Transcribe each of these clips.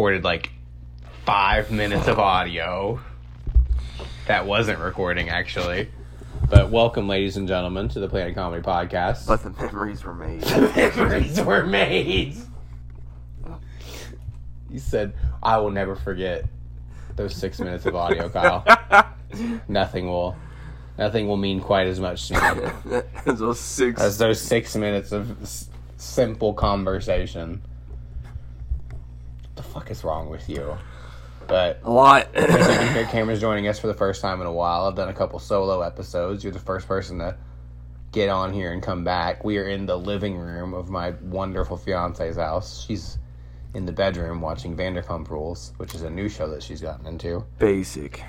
recorded like five minutes of audio that wasn't recording actually. But welcome, ladies and gentlemen, to the Planet Comedy Podcast. But the memories were made. The memories were made. You said, "I will never forget those six minutes of audio, Kyle. nothing will, nothing will mean quite as much to me Those six. as those six minutes of s- simple conversation." What the fuck is wrong with you? But a lot. as you can hear, Cameron's joining us for the first time in a while. I've done a couple solo episodes. You're the first person to get on here and come back. We are in the living room of my wonderful fiance's house. She's in the bedroom watching Vanderpump Rules, which is a new show that she's gotten into. Basic.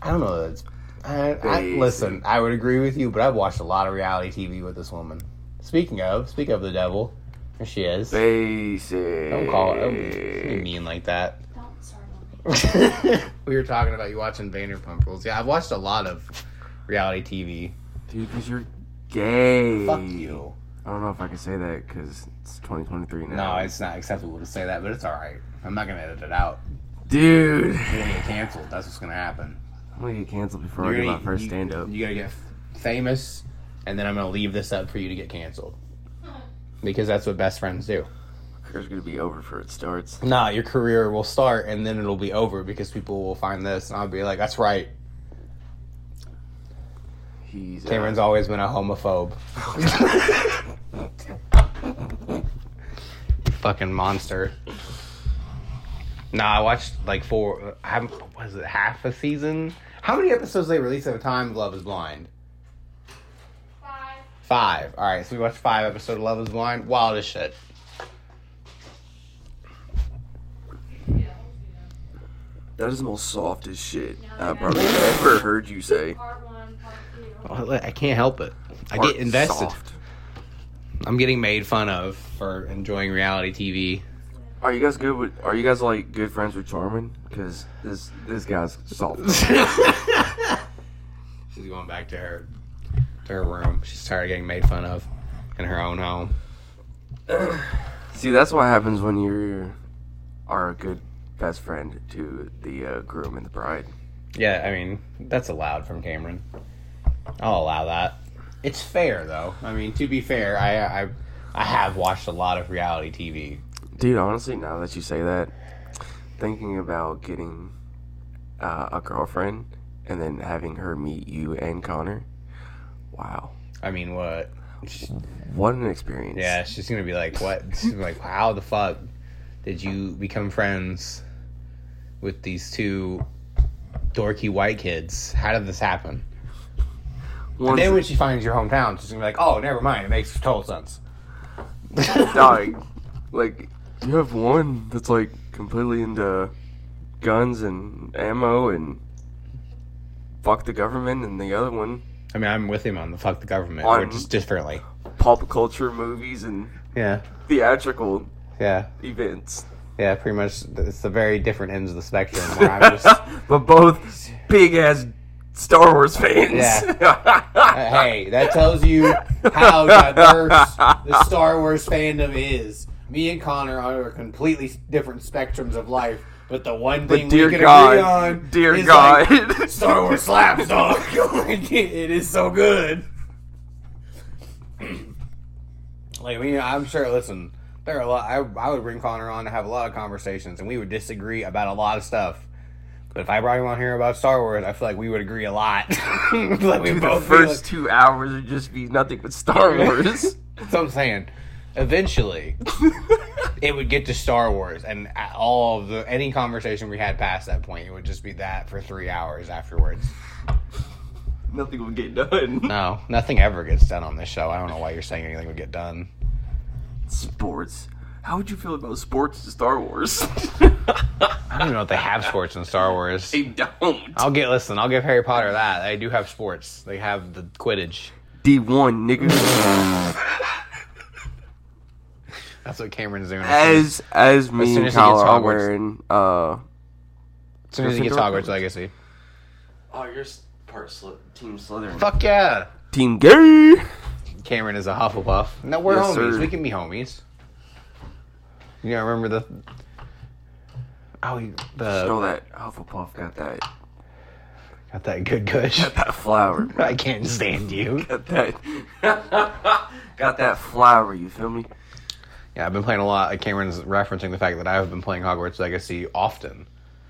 I don't know that it's. I, I, listen, I would agree with you, but I've watched a lot of reality TV with this woman. Speaking of, speak of the devil, there she is. Basic. Don't call it. Don't be mean like that. Don't start we were talking about you watching Vanderpump Rules. Yeah, I've watched a lot of reality TV. Dude, because you're gay. Fuck you. I don't know if I can say that because it's 2023 now. No, it's not acceptable to say that, but it's all right. I'm not gonna edit it out. Dude. You're gonna get canceled. That's what's gonna happen. I'm going to get canceled before You're I get gonna- my first you- stand up. You gotta get famous, and then I'm gonna leave this up for you to get canceled. Because that's what best friends do. Career's going to be over before it starts. Nah, your career will start and then it'll be over because people will find this, and I'll be like, "That's right." He's. uh, Cameron's always been a homophobe. Fucking monster. Nah, I watched like four. I haven't- Was it half a season? How many episodes they release at a time? of Love Is Blind. Five. All right, so we watched five episodes of Love Is Blind. Wild as shit. That is the most softest shit I've probably ever heard you say. Part one, part two. I can't help it. I Part get invested. soft. I'm getting made fun of for enjoying reality TV. Are you guys good with? Are you guys like good friends with Charmin? Because this this guy's soft. She's going back to her to her room. She's tired of getting made fun of in her own home. See, that's what happens when you are a good best friend to the uh, groom and the bride. Yeah, I mean that's allowed from Cameron. I'll allow that. It's fair though. I mean, to be fair, I I I have watched a lot of reality TV. Dude, honestly, now that you say that, thinking about getting uh, a girlfriend and then having her meet you and Connor, wow, I mean, what? what an experience! Yeah, she's gonna be like, what? She's like, how the fuck did you become friends with these two dorky white kids? How did this happen? And Once, then when she finds your hometown, she's gonna be like, oh, never mind. It makes total sense. dog, like you have one that's like completely into guns and ammo and fuck the government, and the other one I mean, I'm with him on the fuck the government. On- We're just differently. pop culture movies and Yeah, theatrical yeah, events. yeah. Pretty much, it's the very different ends of the spectrum. Where I'm just, but both big ass Star Wars fans. Uh, hey, that tells you how diverse the Star Wars fandom is. Me and Connor are completely different spectrums of life, but the one thing we can God, agree on dear is God. like, Star Wars slaps, dog. It is so good. like, I mean, I'm sure. Listen, there are a lot. I, I would bring Connor on to have a lot of conversations, and we would disagree about a lot of stuff. But if I brought him on here about Star Wars, I feel like we would agree a lot. like we the both be first like- two hours would just be nothing but Star Wars. That's what I'm saying. Eventually, it would get to Star Wars, and all of the any conversation we had past that point, it would just be that for three hours afterwards. nothing would get done. No, nothing ever gets done on this show. I don't know why you're saying anything would get done. Sports. How would you feel about sports in Star Wars? I don't even know if they have sports in Star Wars. they don't. I'll get listen. I'll give Harry Potter that they do have sports. They have the Quidditch. D one nigga. That's what Cameron's doing. as as me soon and as he Kyle gets are Hogwarts. wearing uh as soon as he gets Hogwarts Legacy. Oh you're part Sly- team Slytherin. Fuck yeah! Team gay. Cameron is a Hufflepuff. No, we're Yes, homies. sir. We can be homies. You know, remember the Oh, you- Know that Hufflepuff got that got that good gush. got that flower. I can't stand you. got that got that flower. You feel me? Yeah, I've been playing a lot. Cameron's referencing the fact that I've been playing Hogwarts Legacy often.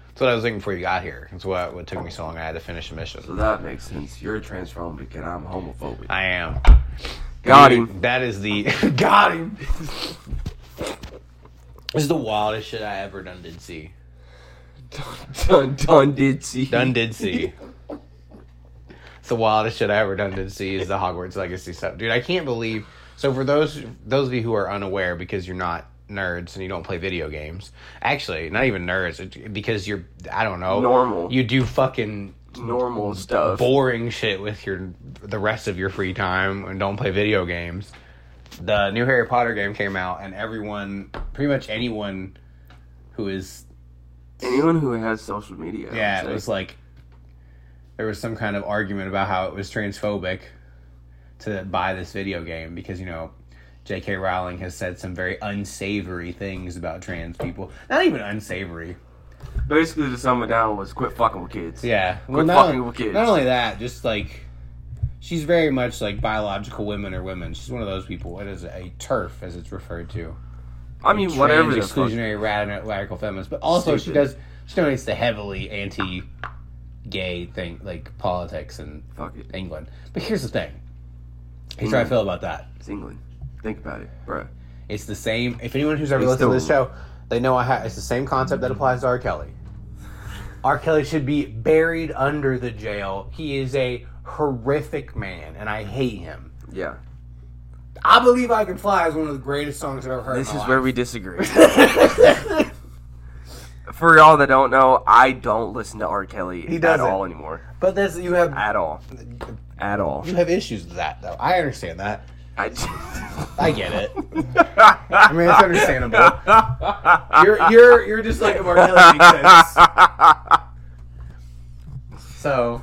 That's what I was thinking before you got here. That's what what took me so long. I had to finish a mission. So that makes sense. You're transphobic and I'm homophobic. I am. Got Dude, him. That is the got him. this is the wildest shit I ever done did see. Done, done did see. Done did see. It's the wildest shit I ever done did see is the Hogwarts Legacy stuff, dude. I can't believe. So for those those of you who are unaware, because you're not nerds and you don't play video games, actually, not even nerds, because you're I don't know Normal. You do fucking Normal stuff. boring shit with your the rest of your free time and don't play video games. The new Harry Potter game came out and everyone, pretty much anyone who is Anyone who has social media. Yeah, it was like there was some kind of argument about how it was transphobic to buy this video game because you know J.K. Rowling has said some very unsavory things about trans people. Not even unsavory. basically to sum it down was quit fucking with kids. Yeah. Quit not, fucking with kids. not only that, just like she's very much like biological women or women. She's one of those people. What is it? A turf, as it's referred to. I mean, whatever Trans fuck. exclusionary rad- radical feminist, but also she does she donates the heavily anti-gay thing like politics in it. England. But here's the thing. Here's how I feel about that. It's England. Think about it, bruh. It's the same. If anyone who's ever It's listened to this still- show, they know I have. it's the same concept that applies to R. Kelly. R. Kelly should be buried under the jail. He is a horrific man, and I hate him. Yeah. I believe I can fly is one of the greatest songs I've ever heard. This is where we disagree. For y'all that don't know, I don't listen to R. Kelly He at doesn't. all anymore. But that's you have At all. At all. you have issues with that though. I understand that. I, I get it. I mean, it's understandable. You're you're you're just like a sense. yeah, So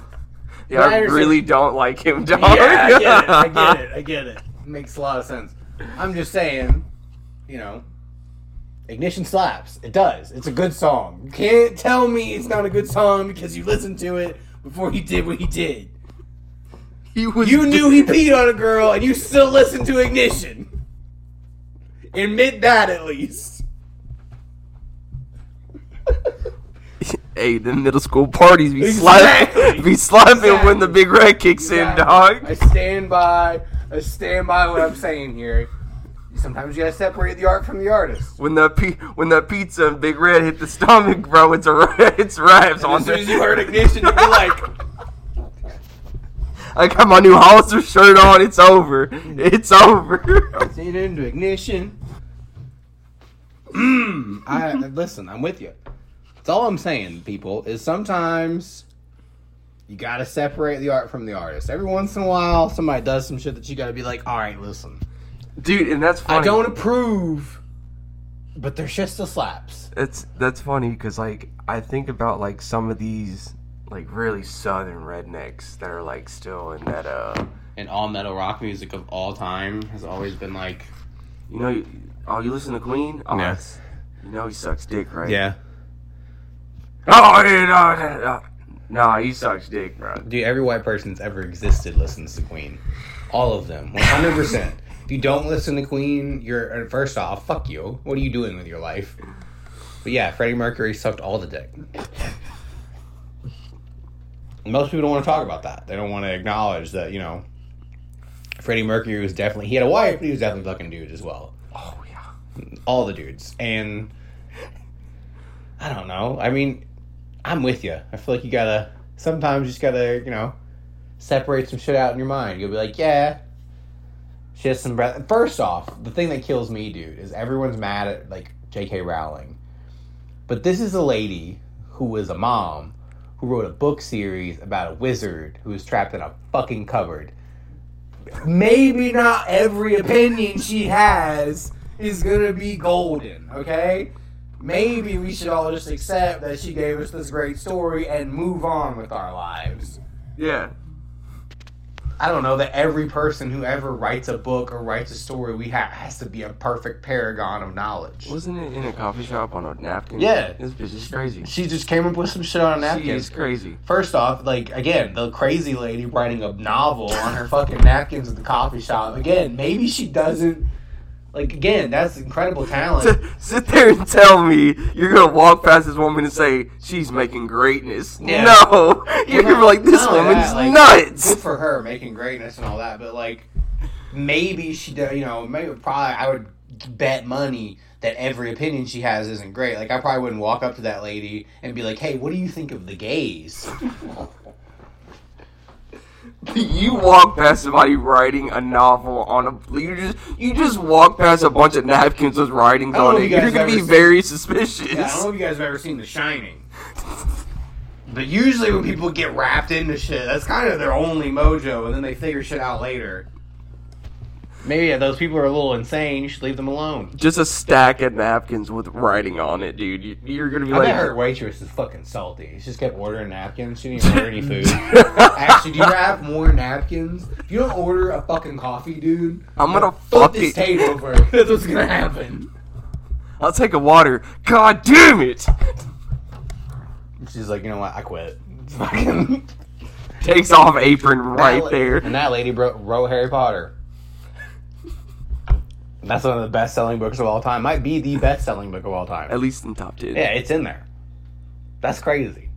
But I I really don't like him, dog. Yeah, I get it. I get it. I get it. Makes a lot of sense. I'm just saying, you know, Ignition slaps. It does. It's a good song. You can't tell me it's not a good song because you listen to it before he did what he did. He was You knew he peed on a girl and you still listened to Ignition. Admit that at least. Hey, the middle school parties be Exactly. slapping, be slapping when the big red kicks in, dog. I stand by. I stand by what I'm saying here. Sometimes you gotta separate the art from the artist. When the pi- when the pizza and Big Red hit the stomach, bro, it's a it's raps on as soon as you heard ignition, you'd be like, I got my new Hollister shirt on. It's over. It's over. "Get into ignition." Mm, I listen. I'm with you. That's all I'm saying, people. Is sometimes you gotta separate the art from the artist. Every once in a while, somebody does some shit that you gotta be like, "All right, listen, Dude, and that's funny. I don't approve, but their shit still slaps." It's that's funny because like I think about like some of these like really southern rednecks that are like still in that uh And all metal rock music of all time has always been like, you know you, oh you listen to Queen oh Yeah. you know he sucks dick right yeah, oh yeah, no, no, no. no he sucks dick bro Dude, every white person that's ever existed listens to Queen. All of them. 100%. If you don't listen to Queen, you're, uh, first off, fuck you. What are you doing with your life? But yeah, Freddie Mercury sucked all the dick. Most people don't want to talk about that. They don't want to acknowledge that, you know, Freddie Mercury was definitely, he had a wife, but he was definitely fucking dude as well. oh yeah All the dudes. And I don't know. I mean, I'm with you. I feel like you gotta, sometimes you just gotta, you know, separate some shit out in your mind. You'll be like, yeah, she has some breath. First off, the thing that kills me, dude, is everyone's mad at like J.K. Rowling, but this is a lady who was a mom who wrote a book series about a wizard who was trapped in a fucking cupboard. Maybe not every opinion she has is gonna be golden, okay? Maybe we should all just accept that she gave us this great story and move on with our lives. yeah I don't know that every person who ever writes a book or writes a story we ha- has to be a perfect paragon of knowledge. Wasn't it in a coffee shop on a napkin? Yeah. This bitch is crazy. She just came up with some shit on a napkin. She is crazy. First off, like again, the crazy lady writing a novel on her fucking napkins at the coffee shop. Again, maybe she doesn't. Like again, that's incredible talent. Sit- Sit there and tell me you're gonna walk past this woman and say she's making greatness. Yeah. No, you're gonna be like, this Not only woman's that, like, nuts. Good for her making greatness and all that, but like maybe she, do, you know, maybe probably I would bet money that every opinion she has isn't great. Like I probably wouldn't walk up to that lady and be like, "Hey, what do you think of the gays?" You walk past somebody writing a novel on a you just you just walk past a bunch of napkins with writings I don't know on it. You You're gonna be seen- very suspicious. Yeah, I don't know if you guys have ever seen The Shining. But usually when people get wrapped into shit, that's kind of their only mojo, and then they figure shit out later. Maybe yeah, those people are a little insane. You should leave them alone. Just a stack of napkins with writing on it, dude. You, you're gonna be I like, bet her waitress is fucking salty. She just kept ordering napkins. She didn't even order any food. Actually, do you have more napkins? If you don't order a fucking coffee, dude, I'm gonna fuck this it. tape over. That's what's gonna happen. I'll take a water. God damn it! She's like, you know what? I quit. Fucking Takes off apron right That there. And that lady bro- wrote Harry Potter. That's one of the best selling books of all time. Might be the best selling book of all time. At least in top ten. Yeah, it's in there. That's crazy.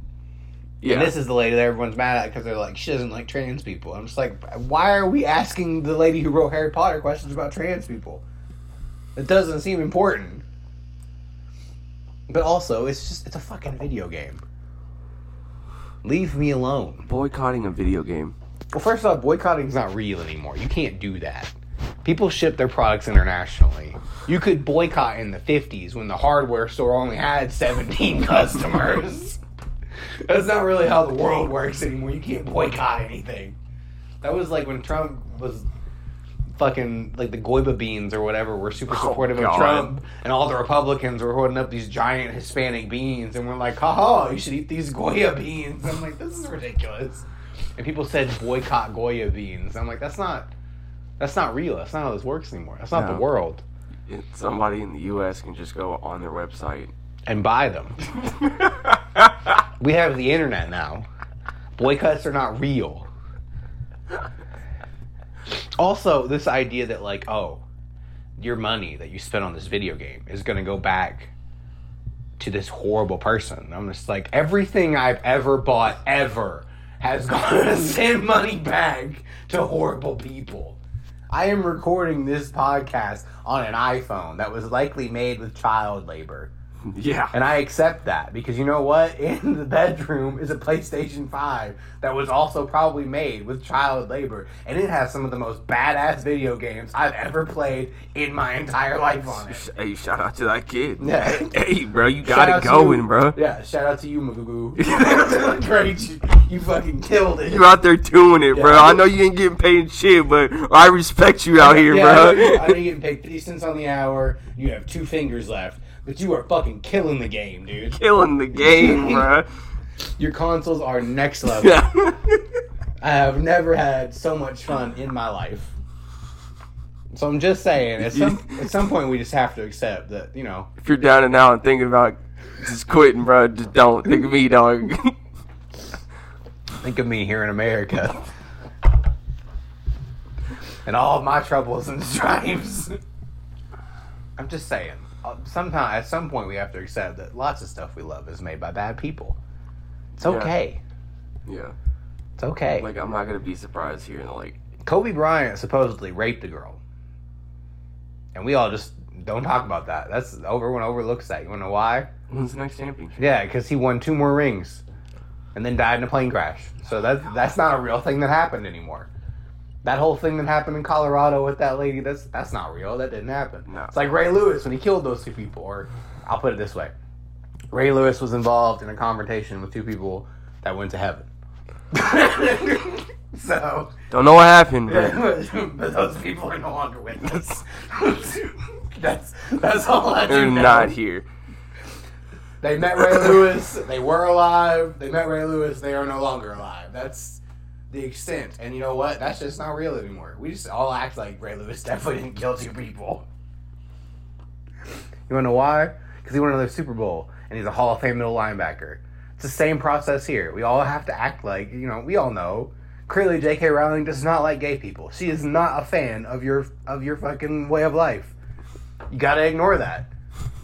yeah. And this is the lady that everyone's mad at because they're like, she doesn't like trans people. I'm just like, why are we asking the lady who wrote Harry Potter questions about trans people? It doesn't seem important. But also, it's just, it's a fucking video game. Leave me alone. boycotting a video game. Well, first off, boycotting's not real anymore. You can't do that. People ship their products internationally. You could boycott in the 50s when the hardware store only had 17 customers. That's not really how the world works anymore. You can't boycott anything. That was like when Trump was fucking like the Goya beans or whatever were super Oh, supportive God. of Trump, and all the Republicans were holding up these giant Hispanic beans, and we're like, haha, you should eat these Goya beans. I'm like, this is ridiculous. And people said boycott Goya beans. I'm like, that's not that's not real. That's not how this works anymore. That's not No. the world. It- Somebody in the U.S. can just go on their website. And buy them. We have the internet now. Boycotts are not real. Also, this idea that like, oh, your money that you spent on this video game is going to go back to this horrible person. I'm just like, everything I've ever bought ever has gone to send money back to horrible people. I am recording this podcast on an iPhone that was likely made with child labor. yeah. And I accept that because you know what? In the bedroom is a PlayStation 5 that was also probably made with child labor. And it has some of the most badass video games I've ever played in my entire life on it. Hey, shout out to that kid. Yeah. Hey, bro, you got out it going, you. bro. Yeah, shout out to you, Magoo. Great. You, you fucking killed it. You're out there doing it, bro. Yeah. I know you ain't getting paid shit, but I respect you out here, yeah, I know, bro. I know you're getting paid 50 cents on the hour. You have two fingers left. But you are fucking killing the game, dude. Killing the game, bro. Your consoles are next level. I have never had so much fun in my life. So I'm just saying, at some at some point we just have to accept that, you know, if you're down and out and thinking about just quitting, bro, just don't think of me, dog. think of me here in America. And all of my troubles and stripes. I'm just saying. Uh, sometime at some point we have to accept that lots of stuff we love is made by bad people. It's okay. yeah. It's okay. Like, I'm not gonna be surprised here like Kobe Bryant supposedly raped a girl. And we all just don't talk about that. That's everyone overlooks that. You wanna know why? when's the next championship? Yeah, because he won two more rings, and then died in a plane crash. So that's that's not a real thing that happened anymore. That whole thing that happened in Colorado with that lady, that's that's not real. That didn't happen. No. It's like Ray Lewis when he killed those two people. Or I'll put it this way: Ray Lewis was involved in a confrontation with two people that went to heaven. so, Don't know what happened, but but those people are no longer with us. that's that's all I they're not here. They met Ray Lewis. They were alive. They met Ray Lewis. They are no longer alive. That's the extent. And you know what? That's just not real anymore. We just all act like Ray Lewis definitely didn't kill two people. You wanna know why? Because he won another Super Bowl and he's a Hall of Fame middle linebacker. It's the same process here. We all have to act like, you know, we all know. Clearly J.K. Rowling does not like gay people. She is not a fan of your of your fucking way of life. You gotta ignore that.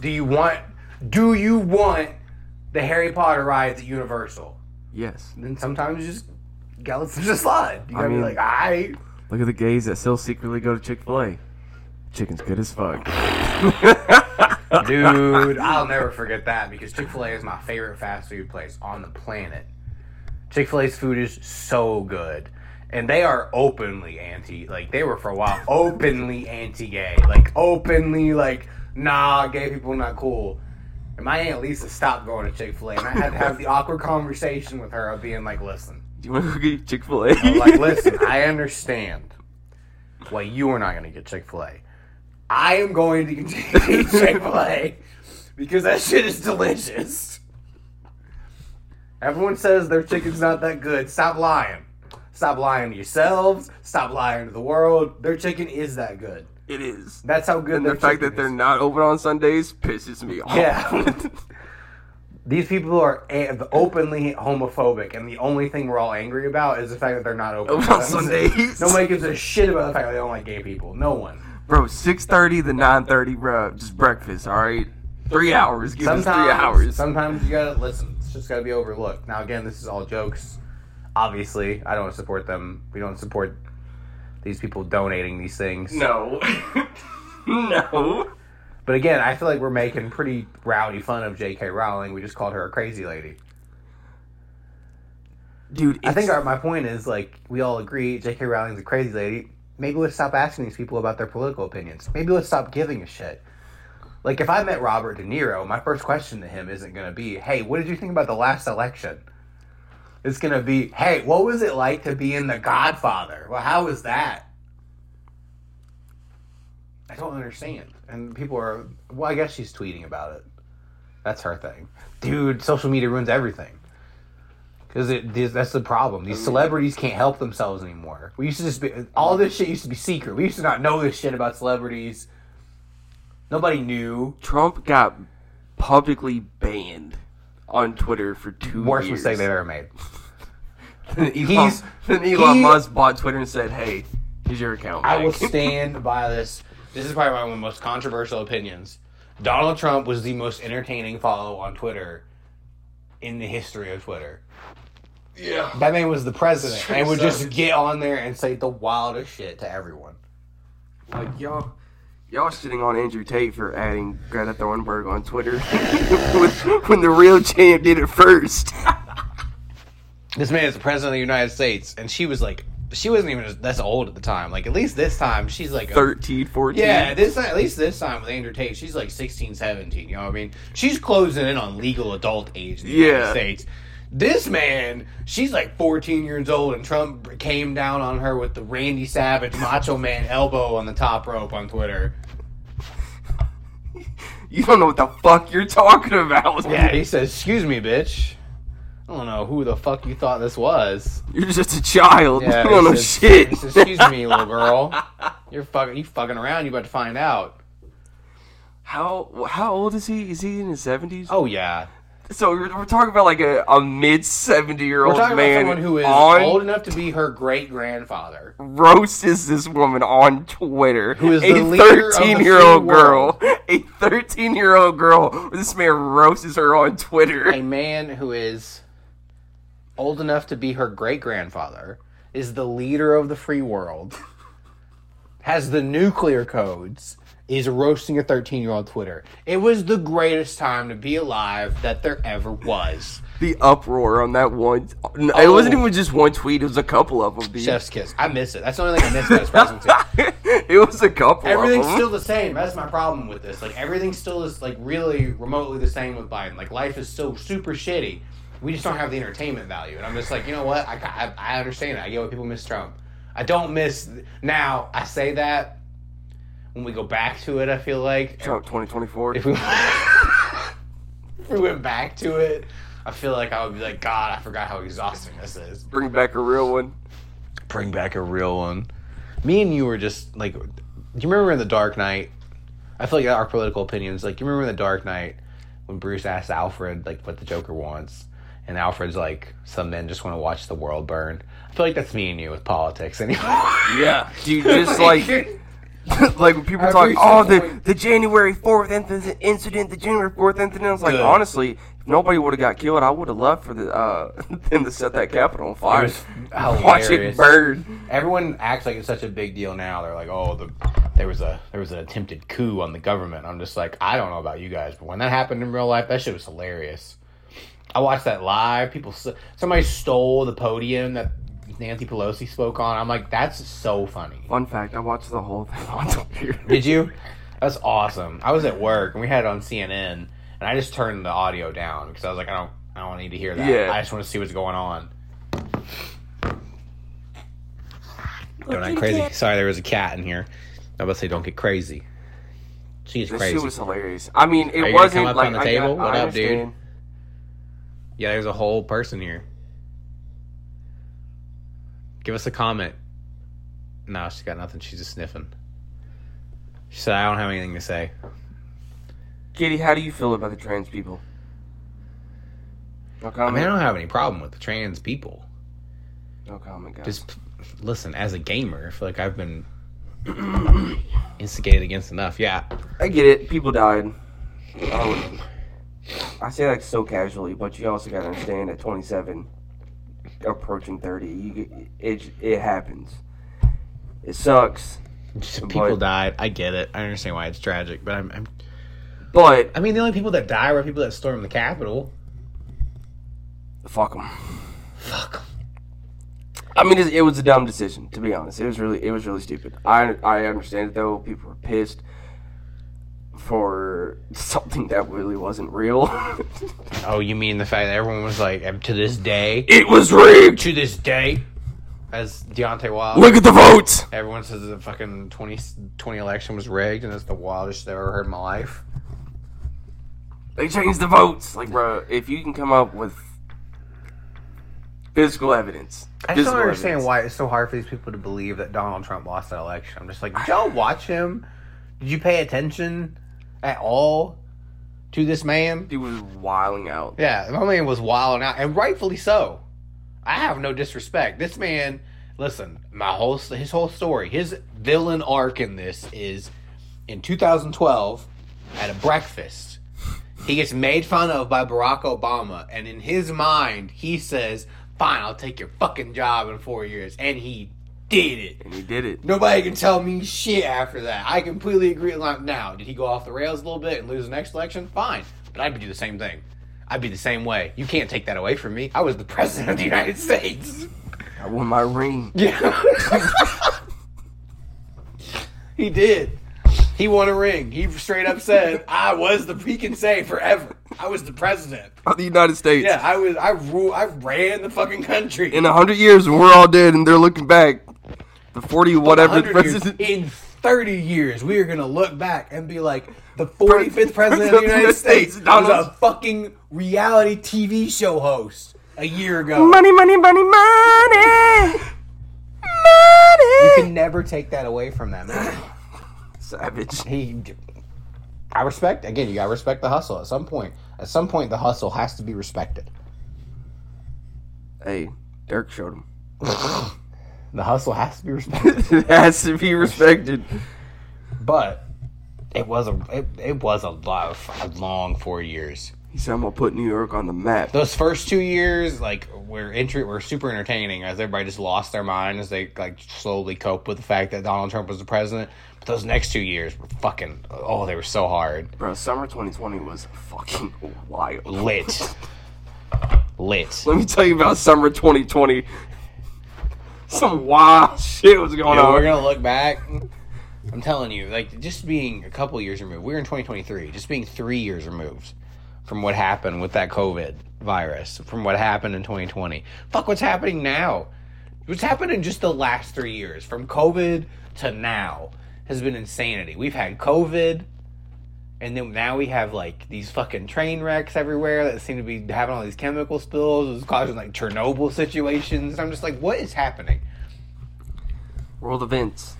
Do you want do you want the Harry Potter rides at Universal? Yes. Then sometimes you just you gotta just slide. You I gotta mean- be like, I Look at the gays that still secretly go to Chick Fil A. Chicken's good as fuck. Dude, I'll never forget that because Chick fil A is my favorite fast food place on the planet. Chick fil A's food is so good. And they are openly anti, like, they were for a while openly anti gay. Like, openly, like, nah, gay people not cool. And my Aunt Lisa stopped going to Chick fil A. And I had to have the awkward conversation with her of being like, listen, Do you want to go get Chick Fil A? I'm like, listen, I understand why you are not going to get Chick fil A. I am going to continue to eat Chick fil A because that shit is delicious. Everyone says their chicken's not that good. Stop lying. Stop lying to yourselves. Stop lying to the world. Their chicken is that good. It is. That's how good And the fact that they're not open on Sundays pisses me off. Yeah. These people are a- openly homophobic, and the only thing we're all angry about is the fact that they're not open on Sundays. Nobody gives a shit about the fact that they don't like gay people. No one. Bro, 6.30 to 9.30, bro. Just breakfast, alright? Three hours. Give us Sometimes, three hours. sometimes you gotta listen. It's just gotta be overlooked. Now, again, this is all jokes. Obviously, I don't support them. We don't support these people donating these things. No. no. But again, I feel like we're making pretty rowdy fun of J.K. Rowling. We just called her a crazy lady. Dude, I think our, my point is like we all agree J.K. Rowling's a crazy lady. Maybe let's stop asking these people about their political opinions. Maybe let's stop giving a shit. Like if I met Robert De Niro, my first question to him isn't going to be, "Hey, what did you think about the last election?" It's going to be, "Hey, what was it like to be in The Godfather? Well, how was that?" I don't understand. And people are, well, I guess she's tweeting about it. That's her thing. Dude, social media ruins everything. Because it that's the problem. These celebrities can't help themselves anymore. We used to just be all this shit used to be secret. We used to not know this shit about celebrities. Nobody knew. Trump got publicly banned on Twitter for two Worst years. mistake they've ever made. Then Elon, He's- then Elon he- Musk bought Twitter and said, "Hey, here's your account." I will stand by this. This is probably one of the most controversial opinions. Donald Trump was the most entertaining follow on Twitter in the history of Twitter. yeah. That man was the president and would just get on there and say the wildest shit to everyone. Like y'all, y'all shitting on Andrew Tate for adding Greta Thunberg on Twitter when, when the real champ did it first. This man is the president of the United States, and she was like, she wasn't even that's old at the time. Like at least this time, she's like, a- 13, 14. yeah, this at least this time with Andrew Tate, she's like 16, 17. You know what I mean? She's closing in on legal adult age in the United States. This man, she's like 14 years old, and Trump came down on her with the Randy Savage Macho Man elbow on the top rope on Twitter. You don't know what the fuck you're talking about. Yeah, he says, "Excuse me, bitch. I don't know who the fuck you thought this was." You're just a child. Yeah, you don't know shit. Excuse me, little girl. You're fucking. You fucking around. You about to find out. How how old is he? Is he in his seventies? Oh yeah. So we're, we're talking about like a, a mid seventy year old man about someone who is old enough to be her great grandfather. roasts this woman on Twitter. Who is a the leader of the thirteen year old girl? world. A thirteen year old girl. This man roasts her on Twitter. A man who is old enough to be her great grandfather is the leader of the free world. Has the nuclear codes. Is roasting a 13 year old Twitter. It was the greatest time to be alive that there ever was. The uproar on that one. It Oh. wasn't even just one tweet. It was a couple of them. Dude. Chef's kiss. I miss it. That's the only thing I miss about presidency. it was a couple. Everything's of them. still the same. That's my problem with this. Like everything still is like really remotely the same with Biden. Like life is still super shitty. We just don't have the entertainment value. And I'm just like, you know what? I, I, I understand it. I get why people miss Trump. I don't miss. Now I say that when we go back to it, I feel like Trump 2024. if we if we went back to it, I feel like I would be like, God, I forgot how exhausting this is. Bring back a real one. Bring back a real one. Me and you were just like, do you remember in the Dark Knight? I feel like our political opinions. Like, you remember in the Dark Knight when Bruce asked Alfred like what the Joker wants, and Alfred's like, some men just want to watch the world burn. I feel like that's me and you with politics anymore. Yeah, dude, just like like when people I talk, oh, the the point. the January fourth incident, incident, the January fourth incident. I was like, Good. honestly, if nobody would have got killed, I would have loved for the uh them to set that Capitol on fire. was Watch it burn. Everyone acts like it's such a big deal now. They're like, "Oh, the there was a there was an attempted coup on the government." I'm just like, I don't know about you guys, but when that happened in real life, that shit was hilarious. I watched that live. People, somebody stole the podium that Nancy Pelosi spoke on. I'm like, that's so funny. Fun fact: I watched the whole thing on computer. Did you? That's awesome. I was at work and we had it on CNN, and I just turned the audio down because I was like, I don't, I don't need to hear that. Yeah. I just want to see what's going on. Going on crazy. Sorry, there was a cat in here. I was about to say, don't get crazy. She's This crazy. shit was hilarious. I mean, it Are you wasn't come up like on the I table? got- What I up, dude? Yeah, there's a whole person here. Give us a comment. No, she's got nothing. She's just sniffing. She said, I don't have anything to say. Kitty, how do you feel about the trans people? No I mean, I don't have any problem with the trans people. no comment, guys. Just listen, as a gamer, I feel like I've been instigated against enough. Yeah, I get it. People died. Oh. I say that so casually, but you also gotta understand at 27, approaching 30, you it it happens. It sucks, just people But- died. I get it. I understand why it's tragic, but I'm, I'm. but I mean, the only people that die were people that stormed the Capitol. fuck them. Fuck 'em. I mean, it, it was a dumb decision to be honest. It was really it was really stupid. I I understand it though. People were pissed for something that really wasn't real. Oh, you mean the fact that everyone was like, to this day, it was rigged. to this day, as Deontay Wilder. Look at the votes. Everyone says the fucking 20, 20 election was rigged, and it's the wildest I've ever heard in my life. They changed the votes. Like, bro, if you can come up with physical evidence, I just don't understand evidence. why it's so hard for these people to believe that Donald Trump lost that election. I'm just like, did y'all watch him? Did you pay attention at all to this man? He was wiling out. Yeah, my man was wilding out, and rightfully so. I have no disrespect. This man, listen, my whole his whole story, his villain arc in this is in 2012 at a breakfast. He gets made fun of by Barack Obama, and in his mind, he says, "Fine, I'll take your fucking job in four years," and he did it. And he did it. Nobody can tell me shit after that. I completely agree. Like, now, did he go off the rails a little bit and lose the next election? Fine, but I'd do the same thing. I'd be the same way. You can't take that away from me. I was the president of the United States. I won my ring. Yeah. he did. He won a ring. He straight up said, "I was the." He can say forever, "I was the president." Of the United States. Yeah, I was. I rule. I ran the fucking country. In a hundred years, when we're all dead and they're looking back, the forty whatever 100 years, president. in 30 years, we are going to look back and be like, the 45th president of the United States was a fucking reality TV show host a year ago. Money, money, money, money, Money You can never take that away from them man. Savage. He, I respect, again, you got to respect the hustle at some point. At some point, the hustle has to be respected. Hey, Dirk showed him. The hustle has to be respected. it has to be respected. but it was a it, it was a lot of a long four years. He said, "I'm gonna put New York on the map." those first two years, like were intri- were super entertaining as everybody just lost their mind as they like slowly cope with the fact that Donald Trump was the president. But those next two years were fucking oh, they were so hard. Bro, summer 2020 was fucking wild. Lit. Lit. Let me tell you about summer 2020. Some wild shit was going You know, we're gonna look back. I'm telling you, like just being a couple years removed. We're in 2023. Just being three years removed from what happened with that COVID virus, from what happened in 2020. Fuck, what's happening now? What's happened in just the last three years, from COVID to now, has been insanity. We've had COVID, And then now we have like these fucking train wrecks everywhere that seem to be having all these chemical spills. It's causing like Chernobyl situations. I'm just like, what is happening? World events.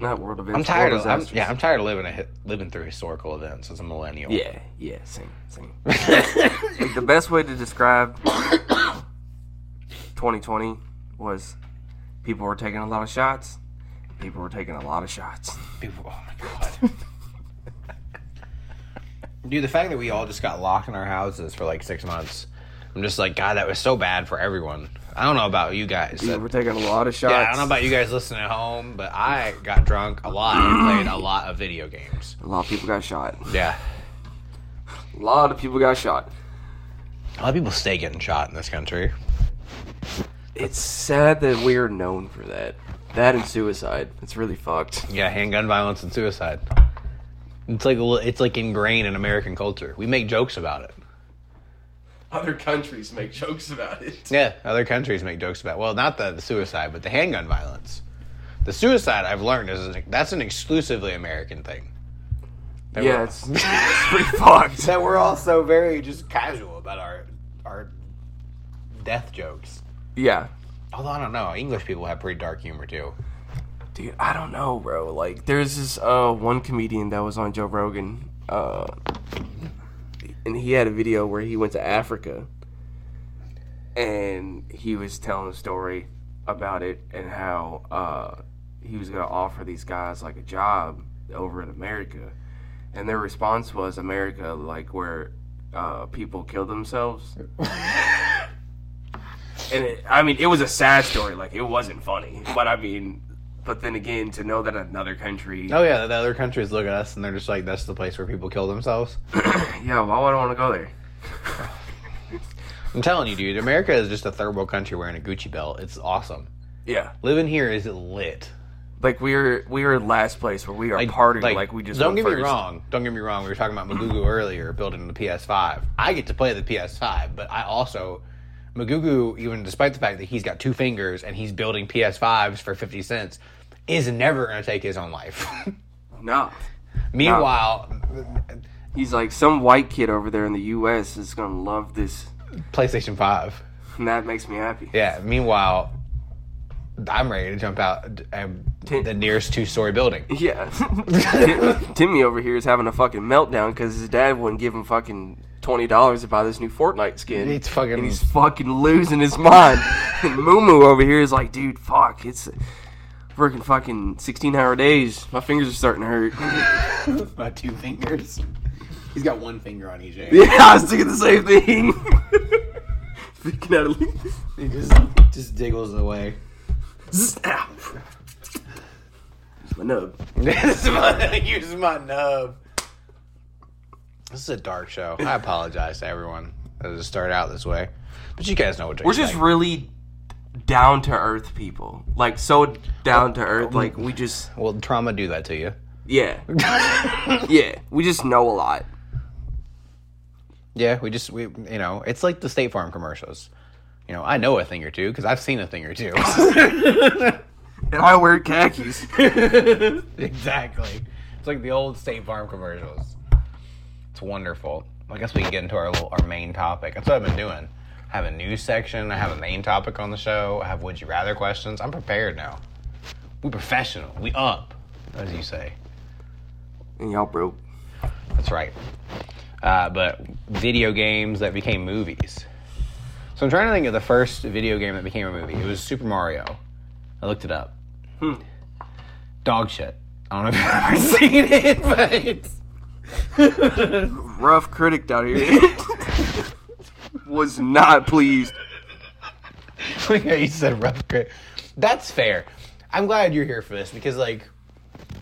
Not world events. I'm tired of I'm, yeah, I'm tired of living a, living through historical events as a millennial. Yeah, yeah, same, same. like the best way to describe 2020 was people were taking a lot of shots. People were taking a lot of shots. People, oh my god. Dude, the fact that we all just got locked in our houses for like six months, I'm just like, God, that was so bad for everyone. I don't know about you guys. we're taking a lot of shots. yeah, I don't know about you guys listening at home, but I got drunk a lot and played a lot of video games. A lot of people got shot. Yeah. A lot of people got shot. A lot of people stay getting shot in this country. It's sad that we're known for that. That and suicide. It's really fucked. Yeah, handgun violence and suicide. It's like it's like ingrained in American culture. We make jokes about it. Other countries make jokes about it. Yeah, other countries make jokes about. Well, not the, the suicide, but the handgun violence. The suicide I've learned is an, that's an exclusively American thing. That Yeah, we're- it's, it's pretty fucked. that we're all so very just casual about our our death jokes. Yeah. Although I don't know, English people have pretty dark humor too. Dude, I don't know, bro. Like, there's this uh one comedian that was on Joe Rogan, uh, and he had a video where he went to Africa, and he was telling a story about it and how uh he was gonna offer these guys like a job over in America, and their response was America, like where uh people kill themselves. And it, I mean, it was a sad story. Like it wasn't funny, but I mean, but then again, to know that another country, Oh yeah, the other countries look at us and they're just like, "That's the place where people kill themselves." yeah, why would I want to go there? I'm telling you, dude, America is just a third world country wearing a Gucci belt. It's awesome. Yeah, Living here is lit. like we are we are last place where we are partying like, we just don't get me wrong don't get me wrong we were talking about Magugu earlier building the ps5 i get to play the ps5 but i also Magugu, even despite the fact that he's got two fingers and he's building ps5s for 50 cents is never going to take his own life. No, meanwhile he's like some white kid over there in the U.S. is gonna love this, playstation 5 and that makes me happy. yeah meanwhile i'm ready to jump out um, Tim- the nearest two-story building. Yeah, Tim- Timmy over here is having a fucking meltdown because his dad wouldn't give him fucking twenty dollars to buy this new Fortnite skin. It's fucking- and he's fucking losing his mind. and Moo over here is like, dude, fuck, it's working fucking sixteen hour days. My fingers are starting to hurt. my two fingers he's got one finger on each hand yeah, I was thinking the same thing. Freaking out of he just just diggles away Ow. Use my nub. This is my, use my nub. This is a dark show. I apologize to everyone that it started out this way, but you guys know what We're just expect. really down to earth people. Like so down to earth. Like we just Will trauma do that to you? yeah. yeah. We just know a lot. Yeah, we just we you know it's like the State Farm commercials. You know, I know a thing or two because I've seen a thing or two. And I wear khakis. exactly. It's like the old State Farm commercials. It's wonderful. I guess we can get into our little, our main topic. That's what I've been doing. I have a news section. I have a main topic on the show. I have would you rather questions. I'm prepared now. We professional. We up, as you say. And y'all broke. That's right. Uh, but video games that became movies. So I'm trying to think of the first video game that became a movie. It was Super Mario. I looked it up. Hmm. Dog shit. I don't know if you've ever seen it, but Rough critic down here. Was not pleased. yeah, you said rough grit. That's fair. I'm glad you're here for this because, like,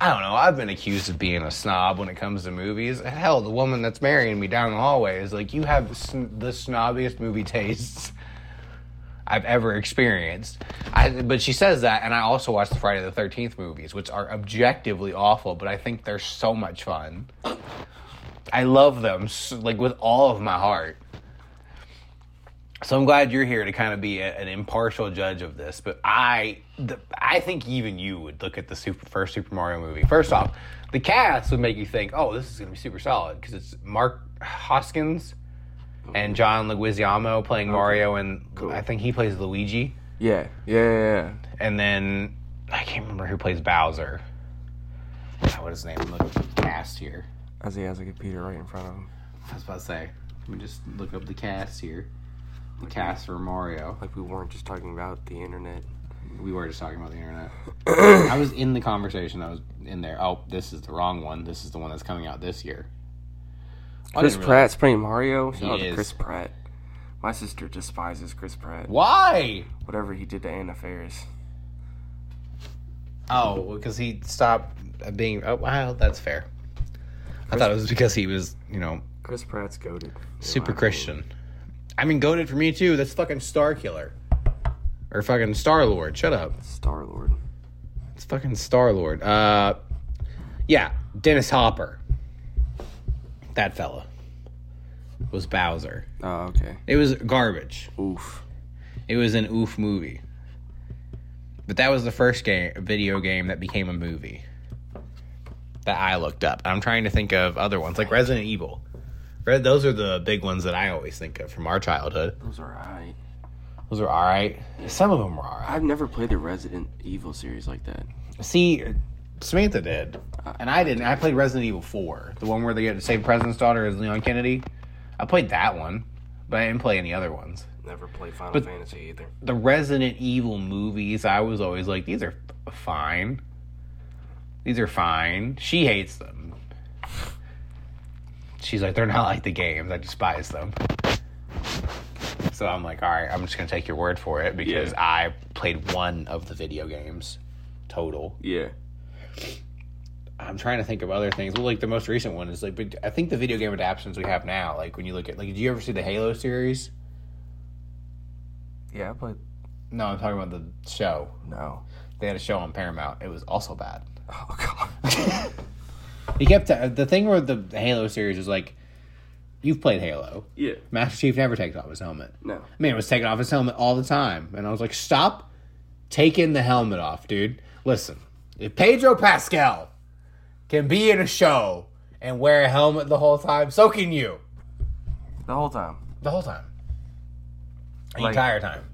I don't know. I've been accused of being a snob when it comes to movies. Hell, the woman that's marrying me down the hallway is like, you have the snobbiest movie tastes I've ever experienced. I, but she says that, and I also watch the Friday the 13th movies, which are objectively awful, but I think they're so much fun. I love them, like, with all of my heart. So I'm glad you're here to kind of be a, an impartial judge of this. But I, the, I think even you would look at the super, first Super Mario movie. First off, the cast would make you think, "Oh, this is going to be super solid" because it's Mark Hoskins and John Leguizamo playing Mario, and Cool. I think he plays Luigi. Yeah, yeah, yeah. yeah. And then I can't remember who plays Bowser. What is his name? Look at the cast here. As he has a computer right in front of him. I was about to say. Let me just look up the cast here. The cast for Mario. Like we weren't just talking about the internet. We were just talking about the internet. I was in the conversation. I was in there. Oh, this is the wrong one. This is the one that's coming out this year. Chris really- Pratt's playing Mario. Shout out. Chris Pratt. My sister despises Chris Pratt. Why? Whatever he did to Anna Faris. Oh, because he stopped being. Oh, wow, that's fair. I thought it was because he was, you know, Chris Pratt's goaded. super Christian. I mean, goaded for me too. That's fucking Star Killer. Or fucking Star Lord. Shut up. Star Lord. It's fucking Star Lord. Uh, yeah, Dennis Hopper. That fella was Bowser. Oh, okay. It was garbage. Oof. It was an oof movie. But that was the first game, video game that became a movie that I looked up. I'm trying to think of other ones like Resident Evil. Re- Those are the big ones that I always think of from our childhood. Those are alright. Those are all right. Some of them were all right. I've never played the Resident Evil series like that. See, Samantha did, Uh, and I didn't. I played Resident Evil Four, the one where they get to save President's daughter as Leon Kennedy. I played that one, but I didn't play any other ones. Never played Final But- Fantasy either. The Resident Evil movies, I was always like, these are f- fine. These are fine. She hates them. She's like, they're not like the games. I despise them. So I'm like, all right, I'm just gonna take your word for it because Yeah. I played one of the video games total. Yeah. I'm trying to think of other things. Well, like the most recent one is like, but I think the video game adaptations we have now, like when you look at, like, did you ever see the Halo series? Yeah, but. No, I'm talking about the show. No. They had a show on Paramount. It was also bad. Oh, God. He kept uh, the thing with the Halo series is like, you've played Halo. yeah. Master Chief never takes off his helmet. No. I mean, it was taking off his helmet all the time, and I was like, stop taking the helmet off, dude. Listen, if Pedro Pascal can be in a show and wear a helmet the whole time, so can you. The whole time. The whole time. The Like- entire time.